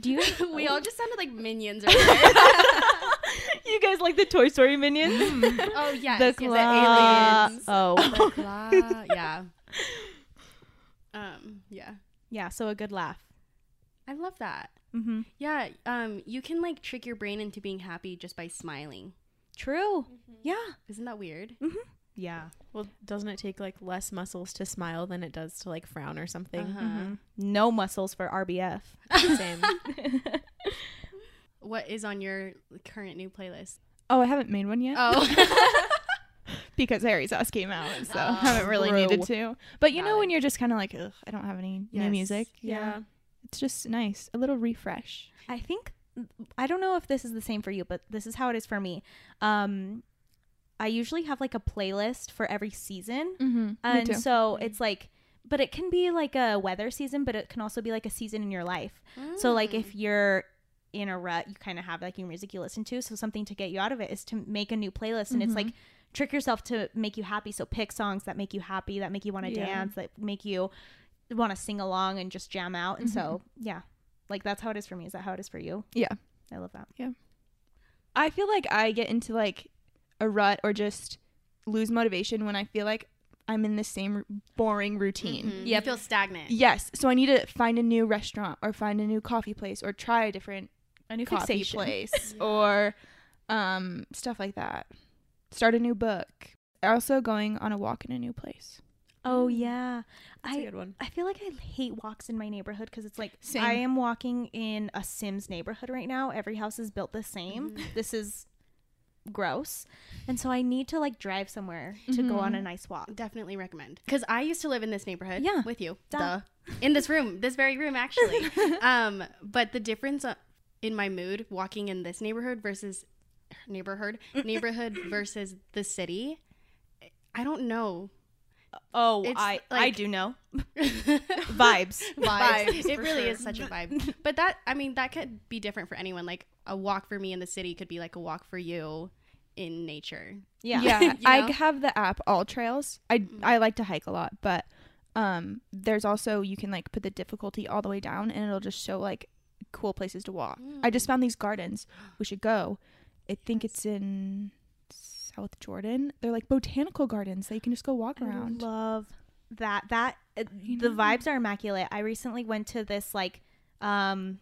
B: do you
A: we all just sounded like minions
B: you guys like the toy story minions
A: oh yes,
B: the
A: yes,
B: claw-
A: aliens.
B: oh
A: The yeah. Um. Yeah.
B: yeah so a good laugh
A: I love that.
B: mm-hmm.
A: Yeah. Um. You can like trick your brain into being happy just by smiling.
B: true yeah
A: Isn't that weird?
B: yeah
D: Well, doesn't it take like less muscles to smile than it does to like frown or something?
A: Uh-huh.
B: Mhm. no muscles for rbf
D: Same.
A: What is on your current new playlist?
C: oh, I haven't made one yet
A: Oh.
C: because Harry's House came out, so
A: Oh,
C: haven't really
B: true.
C: needed to. But you
A: Got
C: know
A: it.
C: when you're just kind of like, Ugh, I don't have any new
A: Yes.
C: music.
A: Yeah.
C: It's just nice, a little refresh.
B: I think I don't know if this is the same for you, but this is how it is for me. Um I usually have like a playlist for every season.
C: Mm-hmm.
B: And so it's like but it can be like a weather season, but it can also be like a season in your life. So like
A: Mm.
B: if you're in a rut, you kind of have like your music you listen to. So something to get you out of it is to make a new playlist and it's like trick yourself to make you happy. So pick songs that make you happy, that make you want to
C: Yeah.
B: dance, that make you want to sing along and just jam out. And so yeah. Like that's how it is for me. Is that how it is for you?
C: Yeah.
B: I love that. Yeah.
C: I feel like I get into like a rut or just lose motivation when I feel like I'm in the same boring routine.
A: Mhm. You feel stagnant.
C: Yes, so I need to find a new restaurant or find a new coffee place or try a different
B: A new
C: coffee
B: fixation.
C: place or um stuff like that. Start a new book. Also going on a walk in a new place.
B: Oh yeah.
D: That's a
B: I
D: good one.
B: I feel like I hate walks in my neighborhood because it's like
C: Same.
B: I am walking in a Sims neighborhood right now. Every house is built the same. This is gross. And so I need to like drive somewhere to go on a nice walk.
A: Definitely recommend. Because I used to live in this neighborhood.
B: Yeah.
A: With you.
B: Duh.
A: Duh. In this room, this very room, actually. um, but the difference uh, in my mood walking in this neighborhood versus neighborhood neighborhood versus the city, I don't know.
B: Oh,
A: It's
B: I I do know. Vibes.
A: Vibes. it really
C: sure.
A: is such a vibe. But that, I mean, that could be different for anyone. Like a walk for me in the city could be like a walk for you in nature.
B: Yeah.
C: Yeah,
A: You
C: I have the app AllTrails. I I like to hike a lot, but um, there's also you can like put the difficulty all the way down, and it'll just show like cool places to walk. I just found these gardens. We should go. I think it's in South Jordan. They're like botanical gardens that you can just go walk around.
B: I love that. That uh, the vibes are immaculate. I recently went to this like um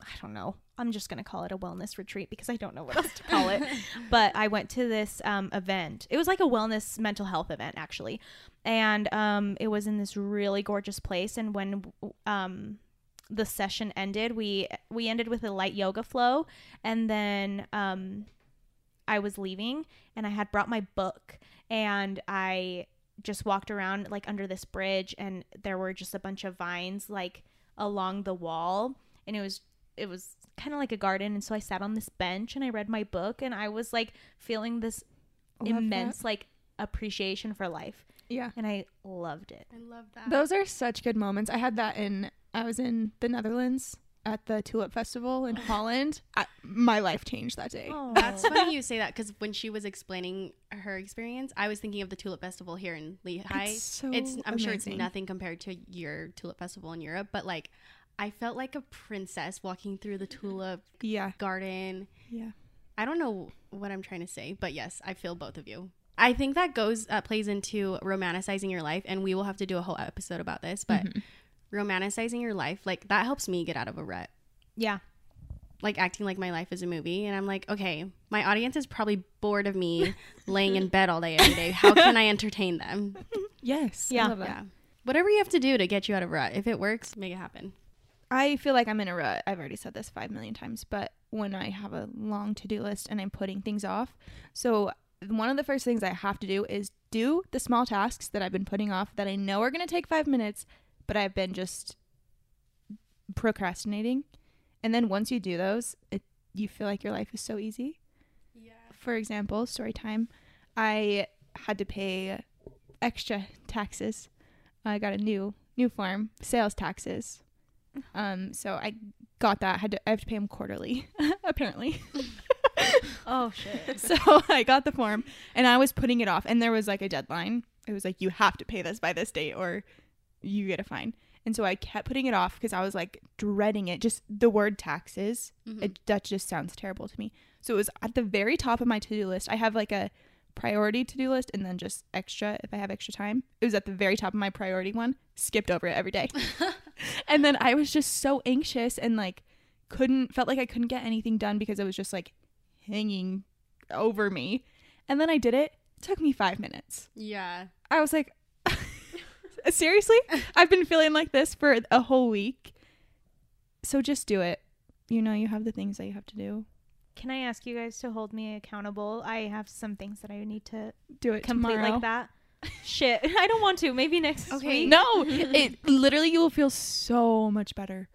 B: I don't know. I'm just going to call it a wellness retreat because I don't know what else to call it. but I went to this um event. It was like a wellness mental health event actually. And um it was in this really gorgeous place and when um the session ended, we we ended with a light yoga flow and then um I was leaving and I had brought my book and I just walked around like under this bridge and there were just a bunch of vines like along the wall and it was it was kind of like a garden and so I sat on this bench and I read my book and I was like feeling this
C: Love that.
B: immense like appreciation for life
C: Yeah.
B: and I loved it.
A: I love that.
C: Those are such good moments. I had that in I was in the Netherlands at the Tulip Festival in Holland. I, my life changed that day.
A: That's funny you say that because when she was explaining her experience, I was thinking of the Tulip Festival here in Lehi.
C: It's so
A: I'm sure it's nothing compared to your Tulip Festival in Europe, but like I felt like a princess walking through the tulip
C: Yeah.
A: garden.
C: Yeah.
A: I don't know what I'm trying to say, but yes, I feel both of you. I think that goes uh, plays into romanticizing your life, and we will have to do a whole episode about this. But romanticizing your life, like that helps me get out of a rut.
B: Yeah.
A: Like acting like my life is a movie, and I'm like, okay, my audience is probably bored of me laying in bed all day every day. How can I entertain them?
C: Yes.
B: Yeah.
C: I love that.
A: Yeah, whatever you have to do to get you out of rut. If it works, make it happen.
C: I feel like I'm in a rut. I've already said this five million times, but when I have a long to do list and I'm putting things off, so one of the first things I have to do is do the small tasks that I've been putting off that I know are going to take five minutes, but I've been just procrastinating. And then once you do those, it, you feel like your life is so easy.
A: Yeah.
C: For example, story time, I had to pay extra taxes. I got a new new form, sales taxes. Um, so I got that. Had to I have to pay them quarterly, apparently.
B: Oh shit.
C: so I got the form and I was putting it off, and there was like a deadline. It was like you have to pay this by this date, or you get a fine. And so I kept putting it off because I was like dreading it. Just the word taxes,
A: Mhm.
C: it, that just sounds terrible to me. So it was at the very top of my to do list. I have like a priority to do list and then just extra if I have extra time. It was at the very top of my priority one. Skipped over it every day. and then I was just so anxious and like couldn't felt like I couldn't get anything done because it was just like hanging over me. And then I did it. It took me 5 minutes.
A: Yeah.
C: I was like seriously? I've been feeling like this for a whole week. So just do it. You know, you have the things that you have to do.
B: Can I ask you guys to hold me accountable? I have some things that I need to
C: Do it
B: complete
C: tomorrow.
B: like that. Shit, I don't want to. Maybe next
A: Okay.
B: week.
C: No, it literally you will feel so much better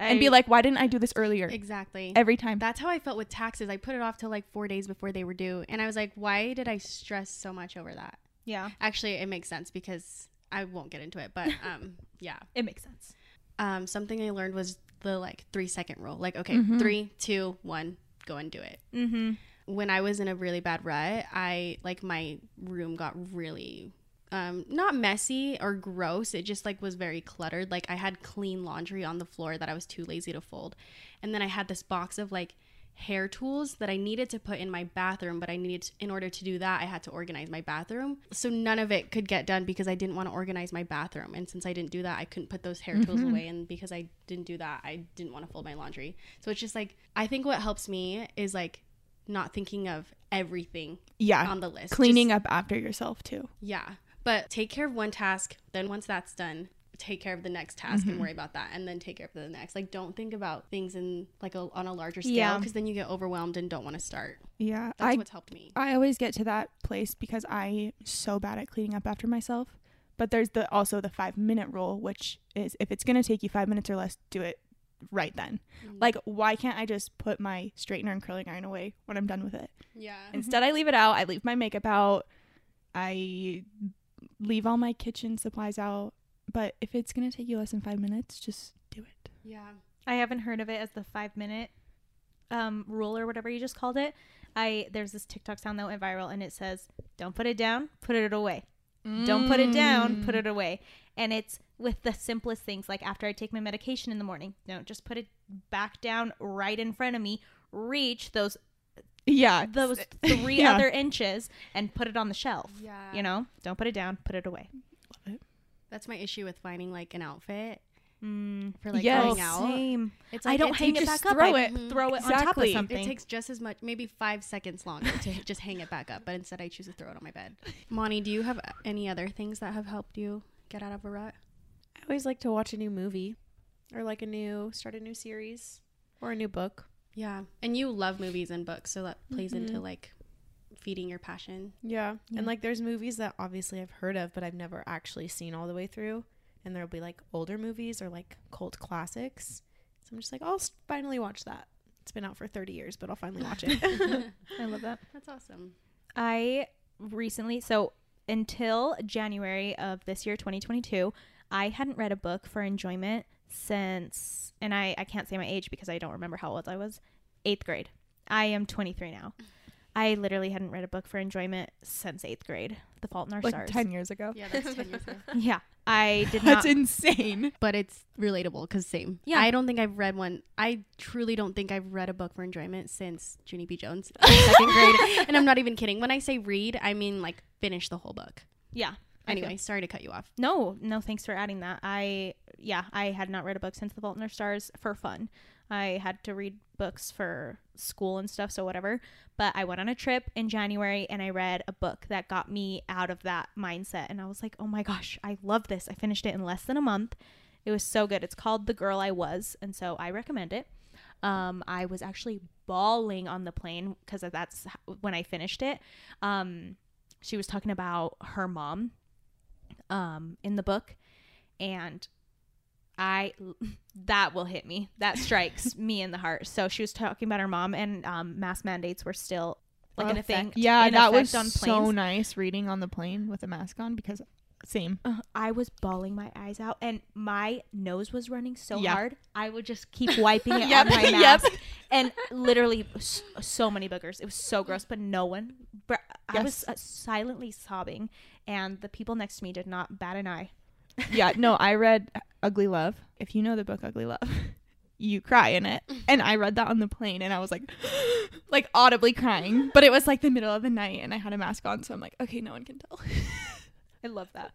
C: and be like, why didn't I do this earlier?
A: Exactly.
C: Every time.
A: That's how I felt with taxes. I put it off till like four days before they were due. And I was like, why did I stress so much over that?
B: yeah,
A: Actually, it makes sense because I won't get into it. But um, yeah.
B: it makes sense.
A: Um, something I learned was the like three second rule. Like, okay,
C: Mhm.
A: three, two, one, go and do it.
B: Mm-hmm.
A: When I was in a really bad rut, I like my room got really um not messy or gross it just like was very cluttered like i had clean laundry on the floor that i was too lazy to fold and then i had this box of like hair tools that i needed to put in my bathroom but i needed to, in order to do that i had to organize my bathroom so none of it could get done because i didn't want to organize my bathroom and since i didn't do that i couldn't put those hair tools
C: Mhm.
A: away and because i didn't do that i didn't want to fold my laundry so it's just like i think what helps me is like not thinking of everything
C: yeah.
A: on the list
C: Cleaning
A: Just-
C: up after yourself too.
A: yeah. But take care of one task, then once that's done, take care of the next task
C: Mm-hmm.
A: and worry about that and then take care of the next like don't think about things in like a, on a larger scale
B: Yeah.
A: because then you get overwhelmed and don't want to start
C: Yeah,
A: that's
C: I
A: what's helped me
C: I always get to that place because I'm so bad at cleaning up after myself. But there's the also the five minute rule, which is if it's gonna take you five minutes or less, do it right then.
A: Mm.
C: Like, why can't I just put my straightener and curling iron away when I'm done with it?
A: yeah
C: Instead, I leave it out. I leave my makeup out. I leave all my kitchen supplies out. But if it's gonna take you less than five minutes, just do it.
A: yeah
B: I haven't heard of it as the five minute um, rule or whatever you just called it. I there's this TikTok sound that went viral and it says, "Don't put it down, put it away. Don't put it down, put it away." And it's with the simplest things, like after I take my medication in the morning. No, just put it back down right in front of me. Reach those
C: Yeah,
B: those three
C: Yeah.
B: other inches and put it on the shelf.
A: yeah
B: You know, don't put it down, put it away.
A: That's my issue with finding like an outfit
B: Mm.
A: for like
C: Yes.
A: going out
B: Same.
A: it's
B: I don't
A: it
B: hang it back up.
C: throw
B: I
C: it.
B: throw it on top of
C: Exactly. It
B: something.
A: It takes just as much, maybe five seconds longer to just hang it back up, but instead I choose to throw it on my bed. Monty, do you have any other things that have helped you get out of a rut?
D: I always like to watch a new movie or like a new start a new series or a new book.
A: Yeah, and you love movies and books, so that plays into
D: Mhm.
A: like feeding your passion.
D: Yeah.
B: Yeah.
D: And like there's movies that obviously I've heard of but I've never actually seen all the way through and there'll be like older movies or like cult classics. So I'm just like, I'll finally watch that. It's been out for 30 years, but I'll finally watch it.
B: I love that.
A: That's awesome.
B: I recently, so until January of this year, 2022, I hadn't read a book for enjoyment since, and I, I can't say my age because I don't remember how old I was, eighth grade. I am 23 now. I literally hadn't read a book for enjoyment since eighth grade. The Fault in Our
C: like
B: Stars.
C: ten years ago.
A: Yeah, that's ten years ago.
B: Yeah, I did not.
C: That's insane.
A: But it's relatable because same.
B: Yeah.
A: I don't think I've read one. I truly don't think I've read a book for enjoyment since Junie B. Jones in second grade. And I'm not even kidding. When I say read, I mean like finish the whole book.
B: yeah.
A: Anyway, sorry to cut you off.
B: No, no, thanks for adding that. I yeah, I had not read a book since The Fault in Our Stars for fun. I had to read books for school and stuff, so whatever. But I went on a trip in January and I read a book that got me out of that mindset and I was like, "Oh my gosh, I love this." I finished it in less than a month. It was so good. It's called The Girl I Was, and so I recommend it. Um, I was actually bawling on the plane because that's when I finished it. Um, she was talking about her mom um, in the book, and I that will hit me. That strikes me in the heart. So she was talking about her mom, and um, mass mandates were still like an effect.
C: Yeah, that
B: effect
C: was so nice reading on the plane with a mask on because same.
B: Uh, I was bawling my eyes out, and my nose was running so
C: Yeah.
B: hard. I would just keep wiping it
C: Yep,
B: on my
C: yep.
B: mask, and literally s- so many boogers. It was so gross, but no one. I was uh, silently sobbing, and the people next to me did not bat an eye.
C: yeah, no, I read Ugly Love. If you know the book Ugly Love, you cry in it. And I read that on the plane and I was like like audibly crying. But it was like the middle of the night and I had a mask on, so I'm like, okay, no one can tell.
B: I love that.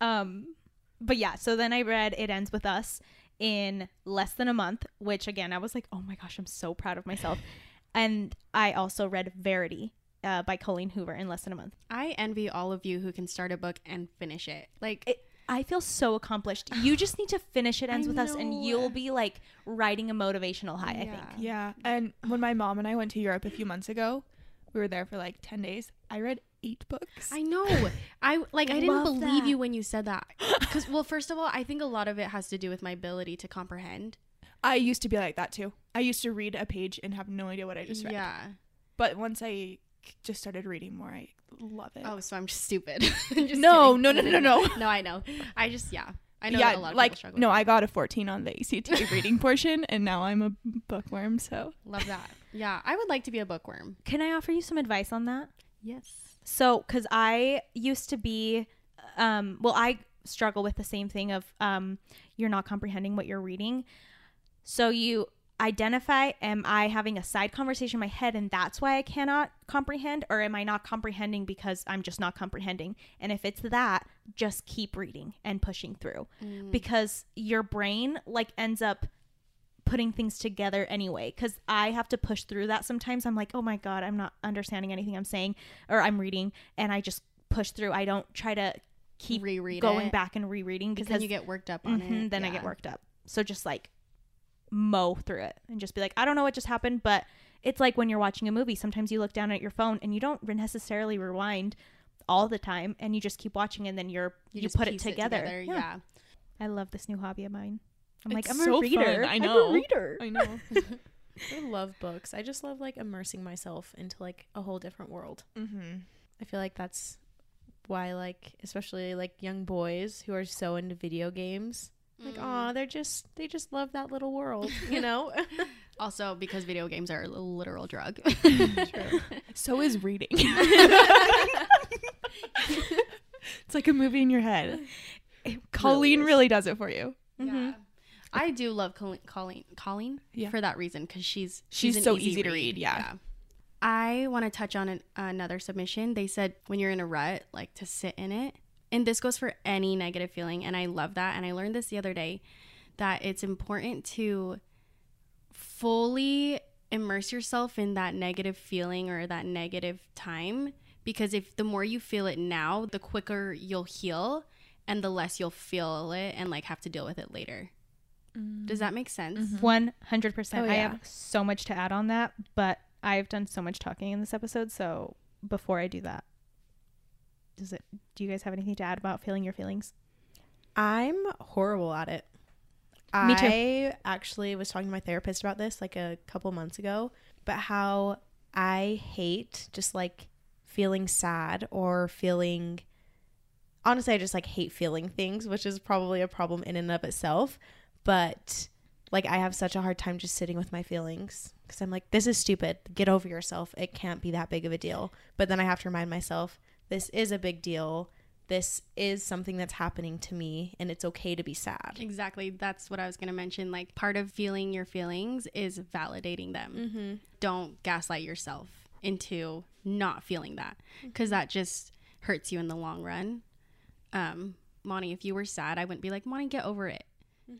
B: Um, but yeah, so then I read It Ends With Us in less than a month, which again, I was like, oh my gosh, I'm so proud of myself. And I also read Verity uh, by Colleen Hoover in less than a month.
A: I envy all of you who can start a book and finish it. Like
B: It, I feel so accomplished. You just need to finish It Ends
A: I
B: With Us, and you'll be like riding a motivational high, I think.
C: Yeah. And when my mom and I went to Europe a few months ago, we were there for like 10 days. I read eight books.
A: I know. I like. I didn't believe
B: that.
A: you when you said that. Because well, first of all, I think a lot of it has to do with my ability to comprehend.
C: I used to be like that too. I used to read a page and have no idea what I just read.
A: Yeah.
C: But once I just started reading more, I love it.
A: Oh, so I'm just stupid. Just
C: No,
A: kidding.
C: no, no, no, no.
A: no, I know. I just yeah. I know
C: yeah,
A: that a lot of
C: like
A: people struggle.
C: no,
A: with
C: I got a 14 on the ACT reading portion, and now I'm a bookworm. So
A: love that. Yeah, I would like to be a bookworm.
B: Can I offer you some advice on that?
A: Yes.
B: So, because I used to be, um, well, I struggle with the same thing of um, you're not comprehending what you're reading. So you identify, am I having a side conversation in my head and that's why I cannot comprehend? Or am I not comprehending because I'm just not comprehending? And if it's that, just keep reading and pushing through
A: Mm.
B: because your brain like ends up putting things together anyway because i have to push through that sometimes i'm like oh my god i'm not understanding anything i'm saying or i'm reading and i just push through i don't try to keep
A: reread
B: going
A: it,
B: back and rereading
A: because then you get worked up on
B: Mhm,
A: it.
B: then I get worked up. So just like mow through it and just be like, I don't know what just happened, but it's like when you're watching a movie. Sometimes you look down at your phone and you don't necessarily rewind all the time, and you just keep watching, and then you're you,
A: just
B: put it
A: piece
B: together.
A: Yeah.
B: I love this new hobby of mine. I'm like, I'm a reader.
C: fun. I
B: I'm
C: know.
B: a reader.
C: I know.
D: I love books. I just love like immersing myself into like a whole different world.
C: mm-hmm.
D: I feel like that's why like especially like young boys who are so into video games like
A: Mm.
D: oh they're just they just love that little world you know
A: Also, because video games are a literal drug.
C: So is reading. it's like a movie in your head. Colleen
A: is.
C: really does it for you.
A: Yeah. I do love Colleen, Colleen, Colleen
C: Yeah.
A: for that reason because she's
C: She's
A: an
C: so easy to read, yeah.
A: I want to touch on an, another submission. They said when you're in a rut, like to sit in it, and this goes for any negative feeling, and I love that. And I learned this the other day that it's important to fully immerse yourself in that negative feeling or that negative time because if the more you feel it now, the quicker you'll heal and the less you'll feel it and like have to deal with it later. Does that make sense? Mm-hmm.
B: One hundred percent.
C: Oh,
B: I have so much to add on that, but I've done so much talking in this episode. So before I do that, does it? Do you guys have anything to add about feeling your feelings?
D: i'm horrible at it
B: Me too.
D: i actually was talking to my therapist about this like a couple months ago but how i hate just like feeling sad or feeling honestly i just like hate feeling things which is probably a problem in and of itself but like i have such a hard time just sitting with my feelings because i'm like this is stupid get over yourself it can't be that big of a deal but then i have to remind myself this is a big deal this is something that's happening to me and it's okay to be sad
A: Exactly. That's what I was going to mention. Like, part of feeling your feelings is validating them.
D: mm-hmm.
A: Don't gaslight yourself into not feeling that because that just hurts you in the long run. Um, Monty, if you were sad, I wouldn't be like, Monty, get over it.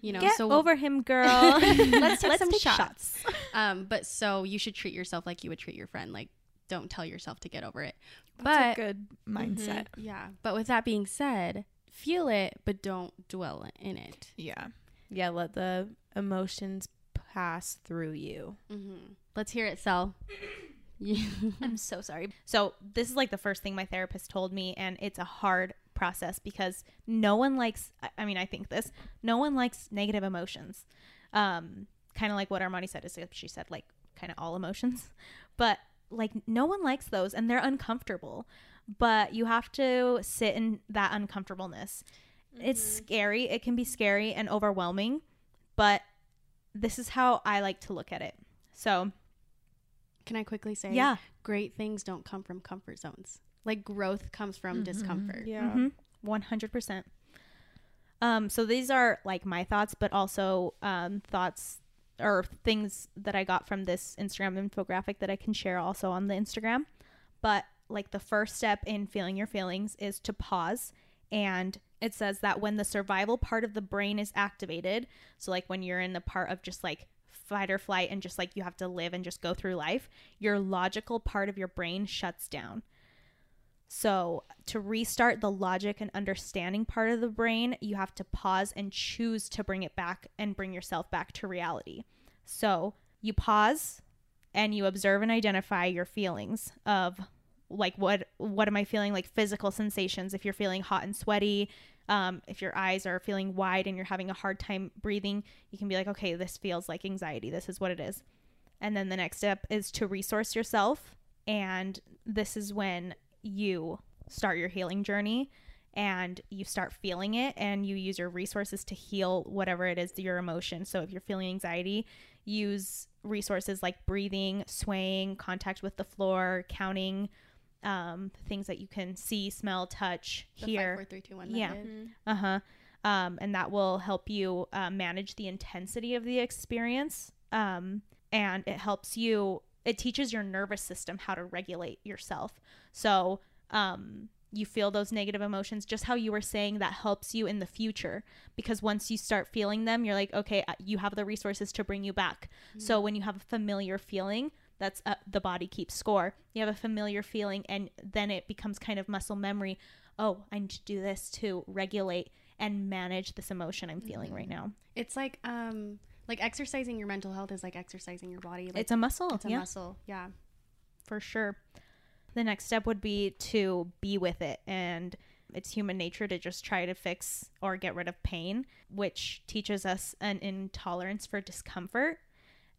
A: You know,
B: Get
A: so
B: over him, girl. let's take
A: Let's
B: some
A: take
B: shots.
A: um, but so you should treat yourself like you would treat your friend. Like, don't tell yourself to get over it.
C: That's
A: But
C: a good mindset.
A: yeah, but with that being said, feel it, but don't dwell in it.
C: Yeah.
D: yeah let the emotions pass through you
A: Mm-hmm. Let's hear it, Sel.
B: I'm so sorry. So this is like the first thing my therapist told me, and it's a hard process because no one likes. I- I mean, I think this. No one likes negative emotions. Um, kind of like what Armani said. Is she said like kind of all emotions, but like no one likes those, and they're uncomfortable. But you have to sit in that uncomfortableness. It's scary. It can be scary and overwhelming, but this is how I like to look at it. So
A: Can I quickly say?
B: yeah.
A: Great things don't come from comfort zones. Like growth comes from discomfort.
D: yeah
B: Mhm. One hundred percent. Um, so these are like my thoughts, but also um, thoughts or things that I got from this Instagram infographic that I can share also on the Instagram. But like the first step in feeling your feelings is to pause, and it says that when the survival part of the brain is activated, so like when you're in the part of just like fight or flight and just like you have to live and just go through life, your logical part of your brain shuts down. So, to restart the logic and understanding part of the brain, you have to pause and choose to bring it back and bring yourself back to reality. So, you pause and you observe and identify your feelings of like what what am I feeling? Like physical sensations if you're feeling hot and sweaty um, if your eyes are feeling wide and you're having a hard time breathing you can be like okay this feels like anxiety. This is what it is. And then the next step is to resource yourself and this is when you start your healing journey and you start feeling it and you use your resources to heal whatever it is your emotion so if you're feeling anxiety use resources like breathing swaying contact with the floor counting um, things that you can see smell touch
A: The
B: hear
A: Five, four, three, two, one
B: Yeah.
A: method.
B: uh huh. Um, and that will help you uh, manage the intensity of the experience. Um, and it helps you, it teaches your nervous system how to regulate yourself. So, um, you feel those negative emotions, just how you were saying, that helps you in the future. Because once you start feeling them, you're like, okay, uh, you have the resources to bring you back. So, when you have a familiar feeling, That's uh, the body keeps score. You have a familiar feeling, and then it becomes kind of muscle memory. Oh, I need to do this to regulate and manage this emotion I'm feeling right now.
A: It's like um like exercising your mental health is like exercising your body. Like
B: it's a muscle.
A: it's a
B: yeah.
A: muscle. Yeah.
B: for sure. The next step would be to be with it. And it's human nature to just try to fix or get rid of pain, which teaches us an intolerance for discomfort.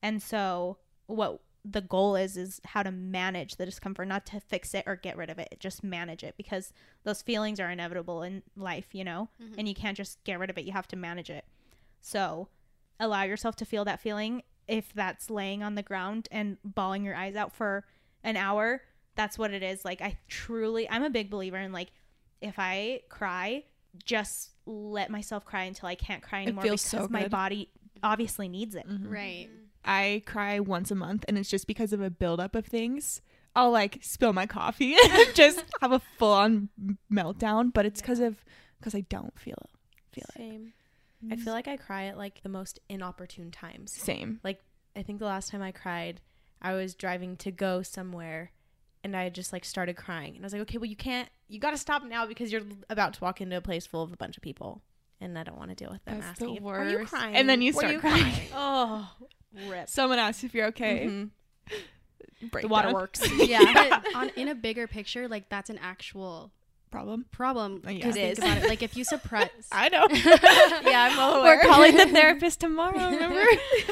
B: And so, what the goal is, is how to manage the discomfort, not to fix it or get rid of it, just manage it because those feelings are inevitable in life, you know, mm-hmm. and you can't just get rid of it. You have to manage it. So, allow yourself to feel that feeling. If that's laying on the ground and bawling your eyes out for an hour, that's what it is. Like, I truly, I'm a big believer in like, if I cry, just let myself cry until I can't cry anymore
C: feels
B: because
C: so
B: my body obviously needs it. Mm-hmm.
A: Right.
C: I cry once a month, and it's just because of a buildup of things. I'll like spill my coffee and just have a full on meltdown, but it's because of because I don't feel feel it.
D: Same. I feel like I cry at like the most inopportune times.
C: Same.
D: Like I think the last time I cried, I was driving to go somewhere and I just like started crying. And I was like, "Okay, well you can't you got to stop now because you're about to walk into a place full of a bunch of people." And I don't want to deal with them
C: That's the
D: asking, "Are you crying?"
C: And then you
D: Were
C: start crying.
B: Oh, rip.
C: Someone asks if you're okay.
D: Mhm.
B: The
C: Breakdown.
B: waterworks.
A: Yeah. but on in a bigger picture, like that's an actual
C: problem.
A: problem.
C: Uh, yeah.
A: 'Cause
C: It
A: think
B: is.
A: about it. Like if you suppress
C: I know.
A: Yeah, I'm well
C: We're calling the therapist tomorrow. Remember?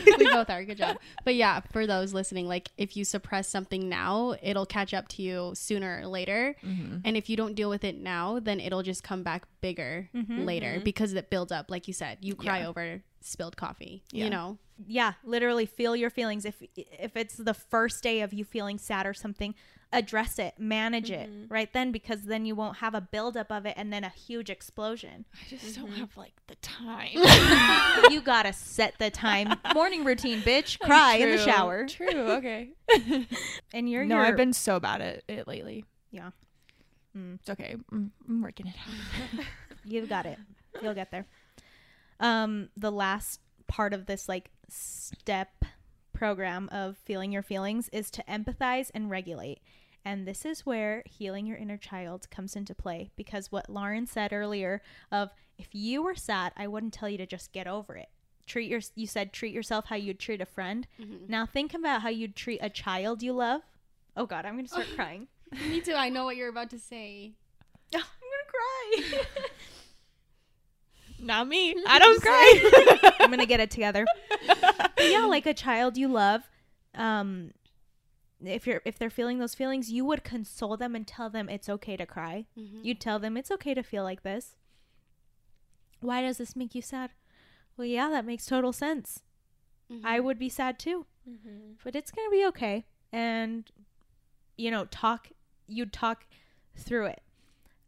A: we both are. Good job. But yeah, for those listening, like if you suppress something now, it'll catch up to you sooner or later.
C: Mm-hmm.
A: And if you don't deal with it now, then it'll just come back bigger later because it builds up. Like you said, you cry
C: Yeah.
A: over spilled coffee.
C: Yeah.
A: You know,
B: yeah literally feel your feelings if if it's the first day of you feeling sad or something address it manage it right then because then you won't have a buildup of it and then a huge explosion
C: I just don't have like the time.
B: you gotta set the time morning routine bitch cry in the shower
C: True. Okay.
B: and you're
C: no,
B: your-
C: I've been so bad at it lately.
B: Yeah. Mm.
C: It's okay. I'm, I'm working it out.
B: You've got it. You'll get there. Um, the last part of this like step program of feeling your feelings is to empathize and regulate. And this is where healing your inner child comes into play because what Lauryn said earlier of if you were sad, I wouldn't tell you to just get over it. Treat your you said treat yourself how you'd treat a friend. Mm-hmm. Now think about how you'd treat a child you love. Oh god, I'm going to start crying.
A: me too. I know what you're about to say.
B: I'm going to cry.
C: Not me. I don't cry.
B: I'm gonna get it together. But yeah, like a child you love. Um, if you're if they're feeling those feelings, you would console them and tell them it's okay to cry. Mm-hmm. You'd tell them it's okay to feel like this. Why does this make you sad? Well, yeah, that makes total sense. Mm-hmm. I would be sad too, mm-hmm. but it's gonna be okay. And you know, talk. You'd talk through it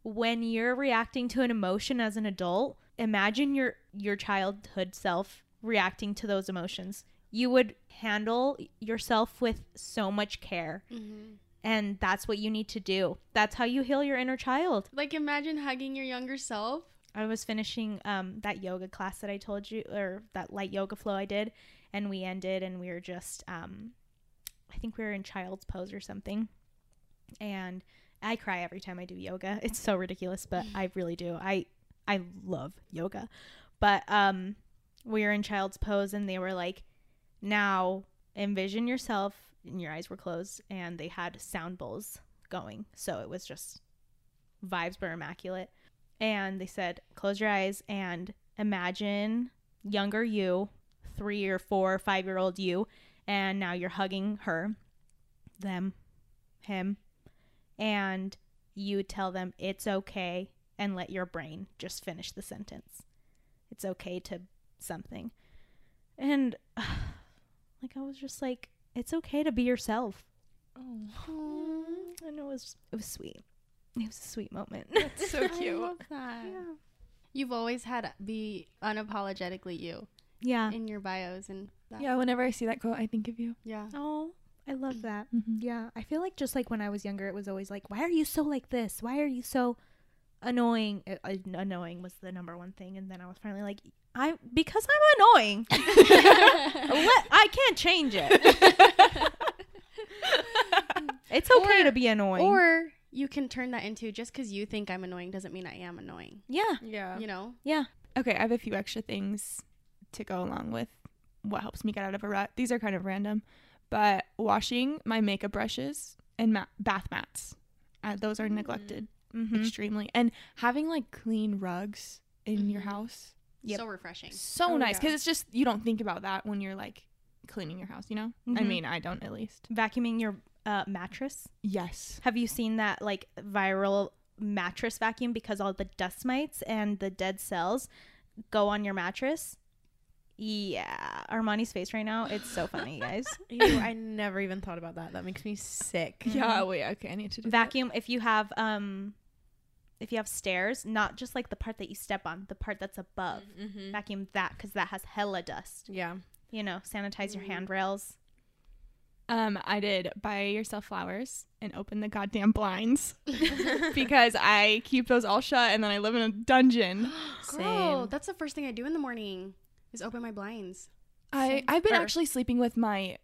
B: when you're reacting to an emotion as an adult imagine your your childhood self reacting to those emotions. You would handle yourself with so much care. And that's what you need to do. That's how you heal your inner child.
A: Like imagine hugging your younger self.
B: i was finishing um that yoga class that i told you or that light yoga flow i did and we ended and we were just um i think we were in child's pose or something. And I cry every time I do yoga. It's so ridiculous, but I really do. I I love yoga. But um we were in child's pose and they were like, "Now envision yourself and your eyes were closed and they had sound bowls going." So it was just vibes were immaculate. And they said, "Close your eyes and imagine younger you, 3 or 4 or 5 year old you, and now you're hugging her, them, him, and you tell them it's okay and let your brain just finish the sentence. It's okay to something. And like I was just like it's okay to be yourself.
C: Oh,
B: And it was it was sweet. It was a sweet moment.
C: that's so
A: I
C: cute.
A: love that. You've always had be unapologetically you
B: yeah.
A: in your bios and that.
C: Yeah, whenever I see that quote, I think of you.
A: Yeah.
B: Oh, I love that.
C: Mm-hmm.
B: Yeah, I feel like just like when I was younger, it was always like, why are you so like this? Why are you so annoying? Uh, uh, annoying was the number one thing, and then I was finally like, I because I'm annoying. Let, I can't change it. It's okay
A: Or-
B: to be annoying.
A: Or you can turn that into just because you think I'm annoying doesn't mean I am annoying.
B: yeah,
D: Yeah.
A: You know?
B: yeah.
C: Okay, I have a few extra things to go along with what helps me get out of a rut. These are kind of random, but washing my makeup brushes and ma- bath mats. Uh, those are neglected
B: Mhm.
C: extremely. And having like clean rugs in your
A: Mhm.
C: house.
B: Yep.
A: So refreshing.
C: So
D: Oh,
C: nice
D: yeah.
C: because it's just you don't think about that when you're like cleaning your house, you know? I
B: Mhm.
C: mean, I don't at least.
B: Vacuuming your uh, mattress.
C: Yes.
B: Have you seen that like viral mattress vacuum because all the dust mites and the dead cells go on your mattress? Yeah, Armani's face right now. It's so funny, guys.
D: Ew, I never even thought about that. That makes me sick.
C: Yeah, wait, okay, I need to do that.
B: vacuum if you have um if you have stairs, not just like the part that you step on, the part that's above.
D: Mm-hmm.
B: Vacuum that because that has hella dust.
D: Yeah.
B: You know, sanitize your
A: Mm.
B: handrails.
C: Um, I did buy yourself flowers and open the goddamn blinds because I keep those all shut and then I live in a dungeon.
A: Girl,
D: Same.
A: that's the first thing I do in the morning is open my blinds.
C: I I've been
B: Or-
C: actually sleeping with my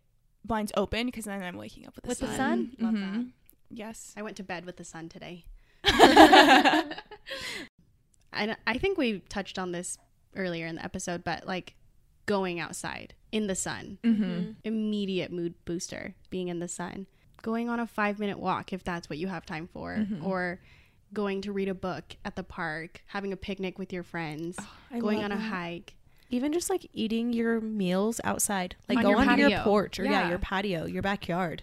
C: blinds open because then I'm waking up with the
B: With the
C: sun.
B: sun?
A: Love
C: Mhm. Yes.
A: I went to bed with the sun today. I, I think we touched on this earlier in the episode, but like going outside in the sun,
C: Mm-hmm.
A: immediate mood booster being in the sun. Going on a five minute walk if that's what you have time for,
C: Mhm.
A: or going to read a book at the park, having a picnic with your friends,
C: I
A: going on a
C: that.
A: hike.
D: Even just like eating your meals outside, like
A: On
D: go
A: your
D: onto your porch or yeah.
A: Yeah.
D: your patio, your backyard.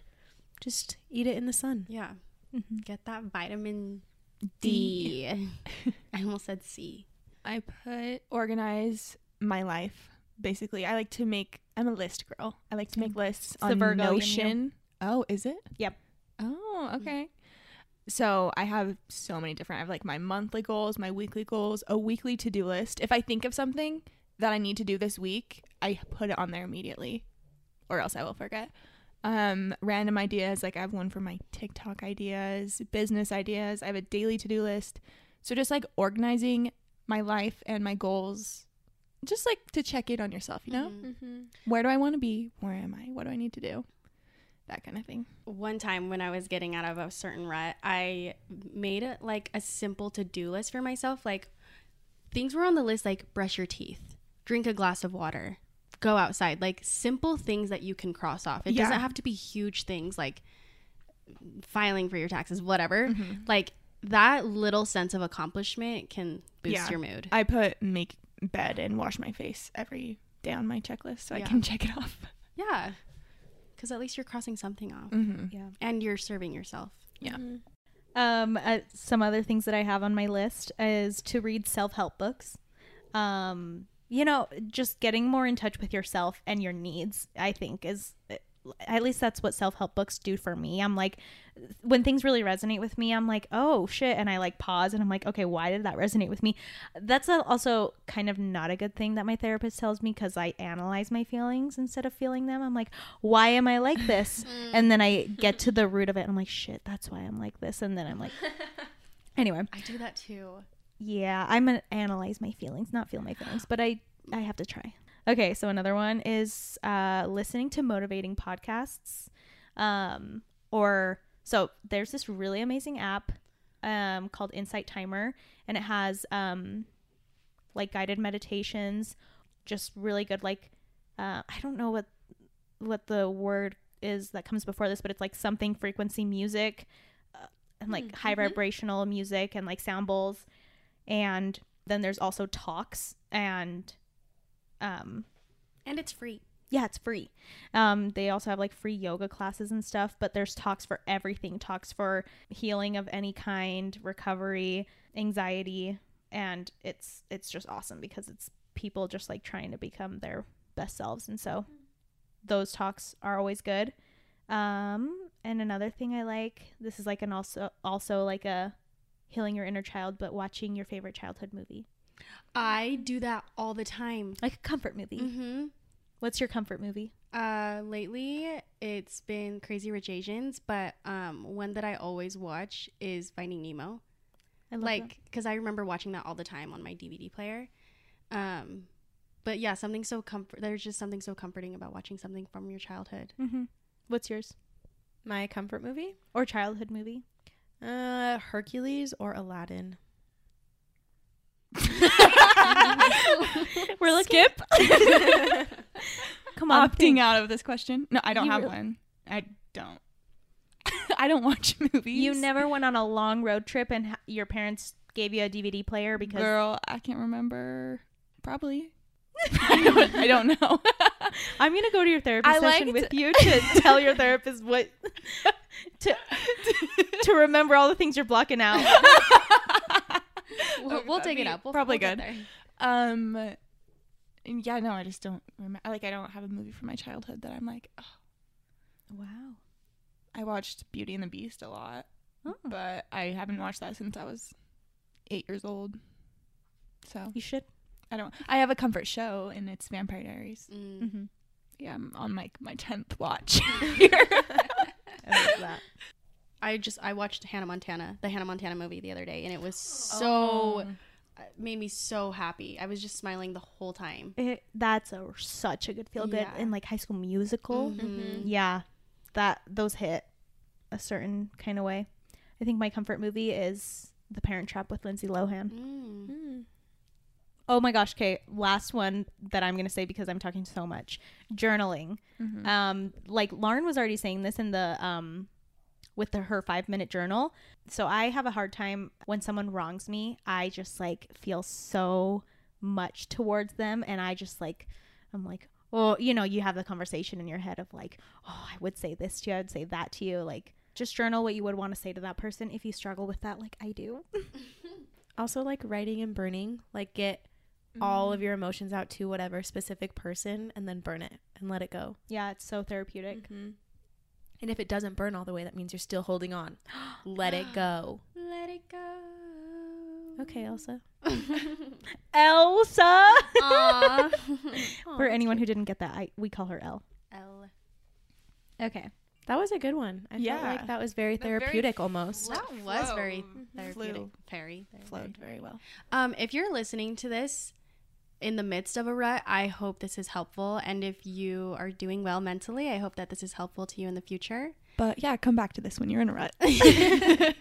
D: Just eat it in the sun.
A: Yeah.
B: Mm-hmm.
A: Get that vitamin D. I almost said C.
C: I put organize my life. Basically, I like to make. I'm a list girl. I like to make lists
B: the
C: on
B: Virgo.
C: Notion. Oh, is it?
B: Yep.
C: Oh, mm. okay. So I have so many different. I have like my monthly goals, my weekly goals, a weekly to do list. If I think of something that I need to do this week, I put it on there immediately, or else I will forget. Um, random ideas like I have one for my TikTok ideas, business ideas. I have a daily to do list. So just like organizing my life and my goals, just like to check in on yourself. You know,
A: Mhm.
D: Mm-hmm.
C: where do I want to be? Where am I? What do I need to do? That kind of thing.
A: one time when I was getting out of a certain rut, I made it like a simple to do list for myself. Like things were on the list like brush your teeth, drink a glass of water, go outside. Like simple things that you can cross off. It
C: Yeah.
A: doesn't have to be huge things like filing for your taxes, whatever.
C: Mhm.
A: Like that little sense of accomplishment can boost
C: Yeah.
A: your mood.
C: I put make bed and wash my face every day on my checklist so I can check it off.
A: yeah. Because at least you're crossing something off
C: Mm-hmm.
B: Yeah.
A: and you're serving yourself.
C: Yeah.
B: Um, uh, some other things that I have on my list is to read self help books. Um, you know, just getting more in touch with yourself and your needs. I think is eh, at least that's what self help books do for me. I'm like, when things really resonate with me, I'm like, oh shit, and I like pause and I'm like, okay, why did that resonate with me? That's also kind of not a good thing that my therapist tells me because I analyze my feelings instead of feeling them. I'm like, why am I like this? Mm. and then I get to the root of it and I'm like, shit, that's why I'm like this. And then I'm like, anyway,
A: I do that too.
B: Yeah, I'm gonna analyze my feelings, not feel my feelings, but I I have to try. Okay, so another one is uh, listening to motivating podcasts, um, or so there's this really amazing app um, called Insight Timer, and it has um, like guided meditations, just really good. Like uh, I don't know what what the word is that comes before this, but it's like something frequency music, uh, and like high vibrational music and like sound bowls, and then there's also talks and um
A: And it's free.
B: yeah, it's free. Um, they also have like free yoga classes and stuff, but there's talks for everything talks for healing of any kind, recovery, anxiety, and it's it's just awesome because it's people just like trying to become their best selves, and so those talks are always good. Um, and another thing I like this is like an also also like a healing your inner child, but watching your favorite childhood movie,
A: I do that all the time.
B: like a comfort movie.
A: Mm-hmm.
B: What's your comfort movie?
A: Uh, lately it's been Crazy Rich Asians, but um, one that I always watch is Finding Nemo.
B: I love
A: Like, because I remember watching that all the time on my DVD player. Um, but yeah, something so comfort. There's just something so comforting about watching something from your childhood.
B: Mm-hmm. What's yours?
D: My comfort movie?
B: or childhood movie?
D: Uh, Hercules or Aladdin?
B: We're looking.
C: Skip.
B: Come on,
C: Opting
B: think.
C: out of this question. No, I don't
B: You
C: have
B: really-
C: one. I don't. I don't watch movies.
B: You never went on a long road trip and ha- your parents gave you a DVD player because
C: Girl, I can't remember. Probably. I, don't, I don't know.
B: I'm gonna go to your therapy
C: I
B: session
C: liked-
B: with you to tell your therapist what to to remember all the things you're blocking out.
A: We'll, we'll
C: That'd
A: take it up. We'll,
C: probably
A: we'll
C: good.
A: there.
C: um, and yeah, no, I just don't remember. Like, I don't have a movie from my childhood that I'm like, oh,
B: Wow.
C: I watched Beauty and the Beast a lot,
B: Oh.
C: but I haven't watched that since I was eight years old. So
B: You should.
C: I don't. I have a comfort show, and it's Vampire Diaries.
A: Mm.
B: Mm-hmm.
C: Yeah, I'm on like my tenth watch.
B: I love that.
A: I just I watched Hannah Montana, the Hannah Montana movie the other day, and it was so
C: Oh.
A: made me so happy. I was just smiling the whole time.
B: It, that's a such a good feel good
A: Yeah.
B: in like High School Musical.
A: Mhm.
B: Yeah, that those hit a certain kind of way. I think my comfort movie is The Parent Trap with Lindsay Lohan.
A: Mm.
D: Mm.
B: Oh my gosh, okay, last one that I'm going to say because I'm talking so much. Journaling.
C: Mhm.
B: Um like Lauryn was already saying this in the um with the, her 5-minute journal. So I have a hard time when someone wrongs me. I just like feel so much towards them and I just like I'm like, well, you know, you have the conversation in your head of like, oh, I would say this to you, I would say that to you. Like, just journal what you would want to say to that person if you struggle with that, like I do.
D: Also, like writing and burning, like get all of your emotions out to whatever specific person and then burn it and let it go.
B: Yeah, it's so therapeutic.
D: hmm And if it doesn't burn all the way, that means you're still holding on. let it go.
A: Let it go.
D: Okay, Elsa.
B: Elsa.
A: Aw.
B: For anyone who didn't get that, I we call her El.
A: L.
B: Okay.
D: That was a good one. I
C: Yeah.
D: felt like that was very
C: That very
D: therapeutic almost.
A: That was very therapeutic.
C: Flew.
A: Very, very,
C: Flowed
A: very.
C: very well.
A: Um, if you're listening to this in the midst of a rut, I hope this is helpful. And if you are doing well mentally, I hope that this is helpful to you in the future.
C: But yeah, come back to this when you're in a rut.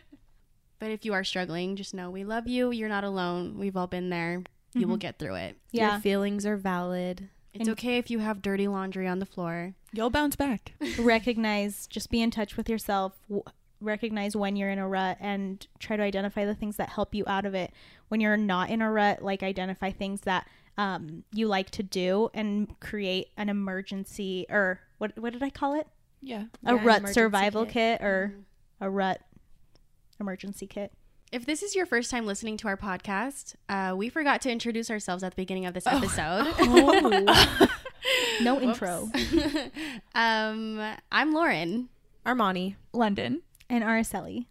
A: But if you are struggling, just know we love you. You're not alone. We've all been there. You will
B: Mhm.
A: get through it.
B: Yeah.
D: Your feelings are valid.
A: It's
B: And-
A: okay if you have dirty laundry on the floor.
C: You'll bounce back.
B: recognize just be in touch with yourself w- recognize when you're in a rut and try to identify the things that help you out of it when you're not in a rut like identify things that um, you like to do and create an emergency or what what did i call it
C: Yeah.
B: a
D: Yeah,
B: rut survival
D: kit.
B: kit, or a rut emergency kit
A: If this is your first time listening to our podcast, uh, we forgot to introduce ourselves at the beginning of this episode.
B: no intro
A: um, I'm Lauryn.
D: Armani,
C: London.
B: and araceli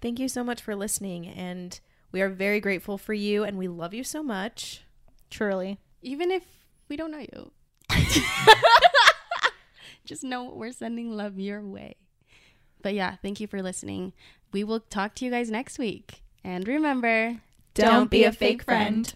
D: thank you so much for listening. And we are very grateful for you and we love you so much.
B: Truly
A: Even if we don't know you, just know we're sending love your way. But yeah, thank you for listening. We will talk to you guys next week. And remember,
C: Don't be a fake friend.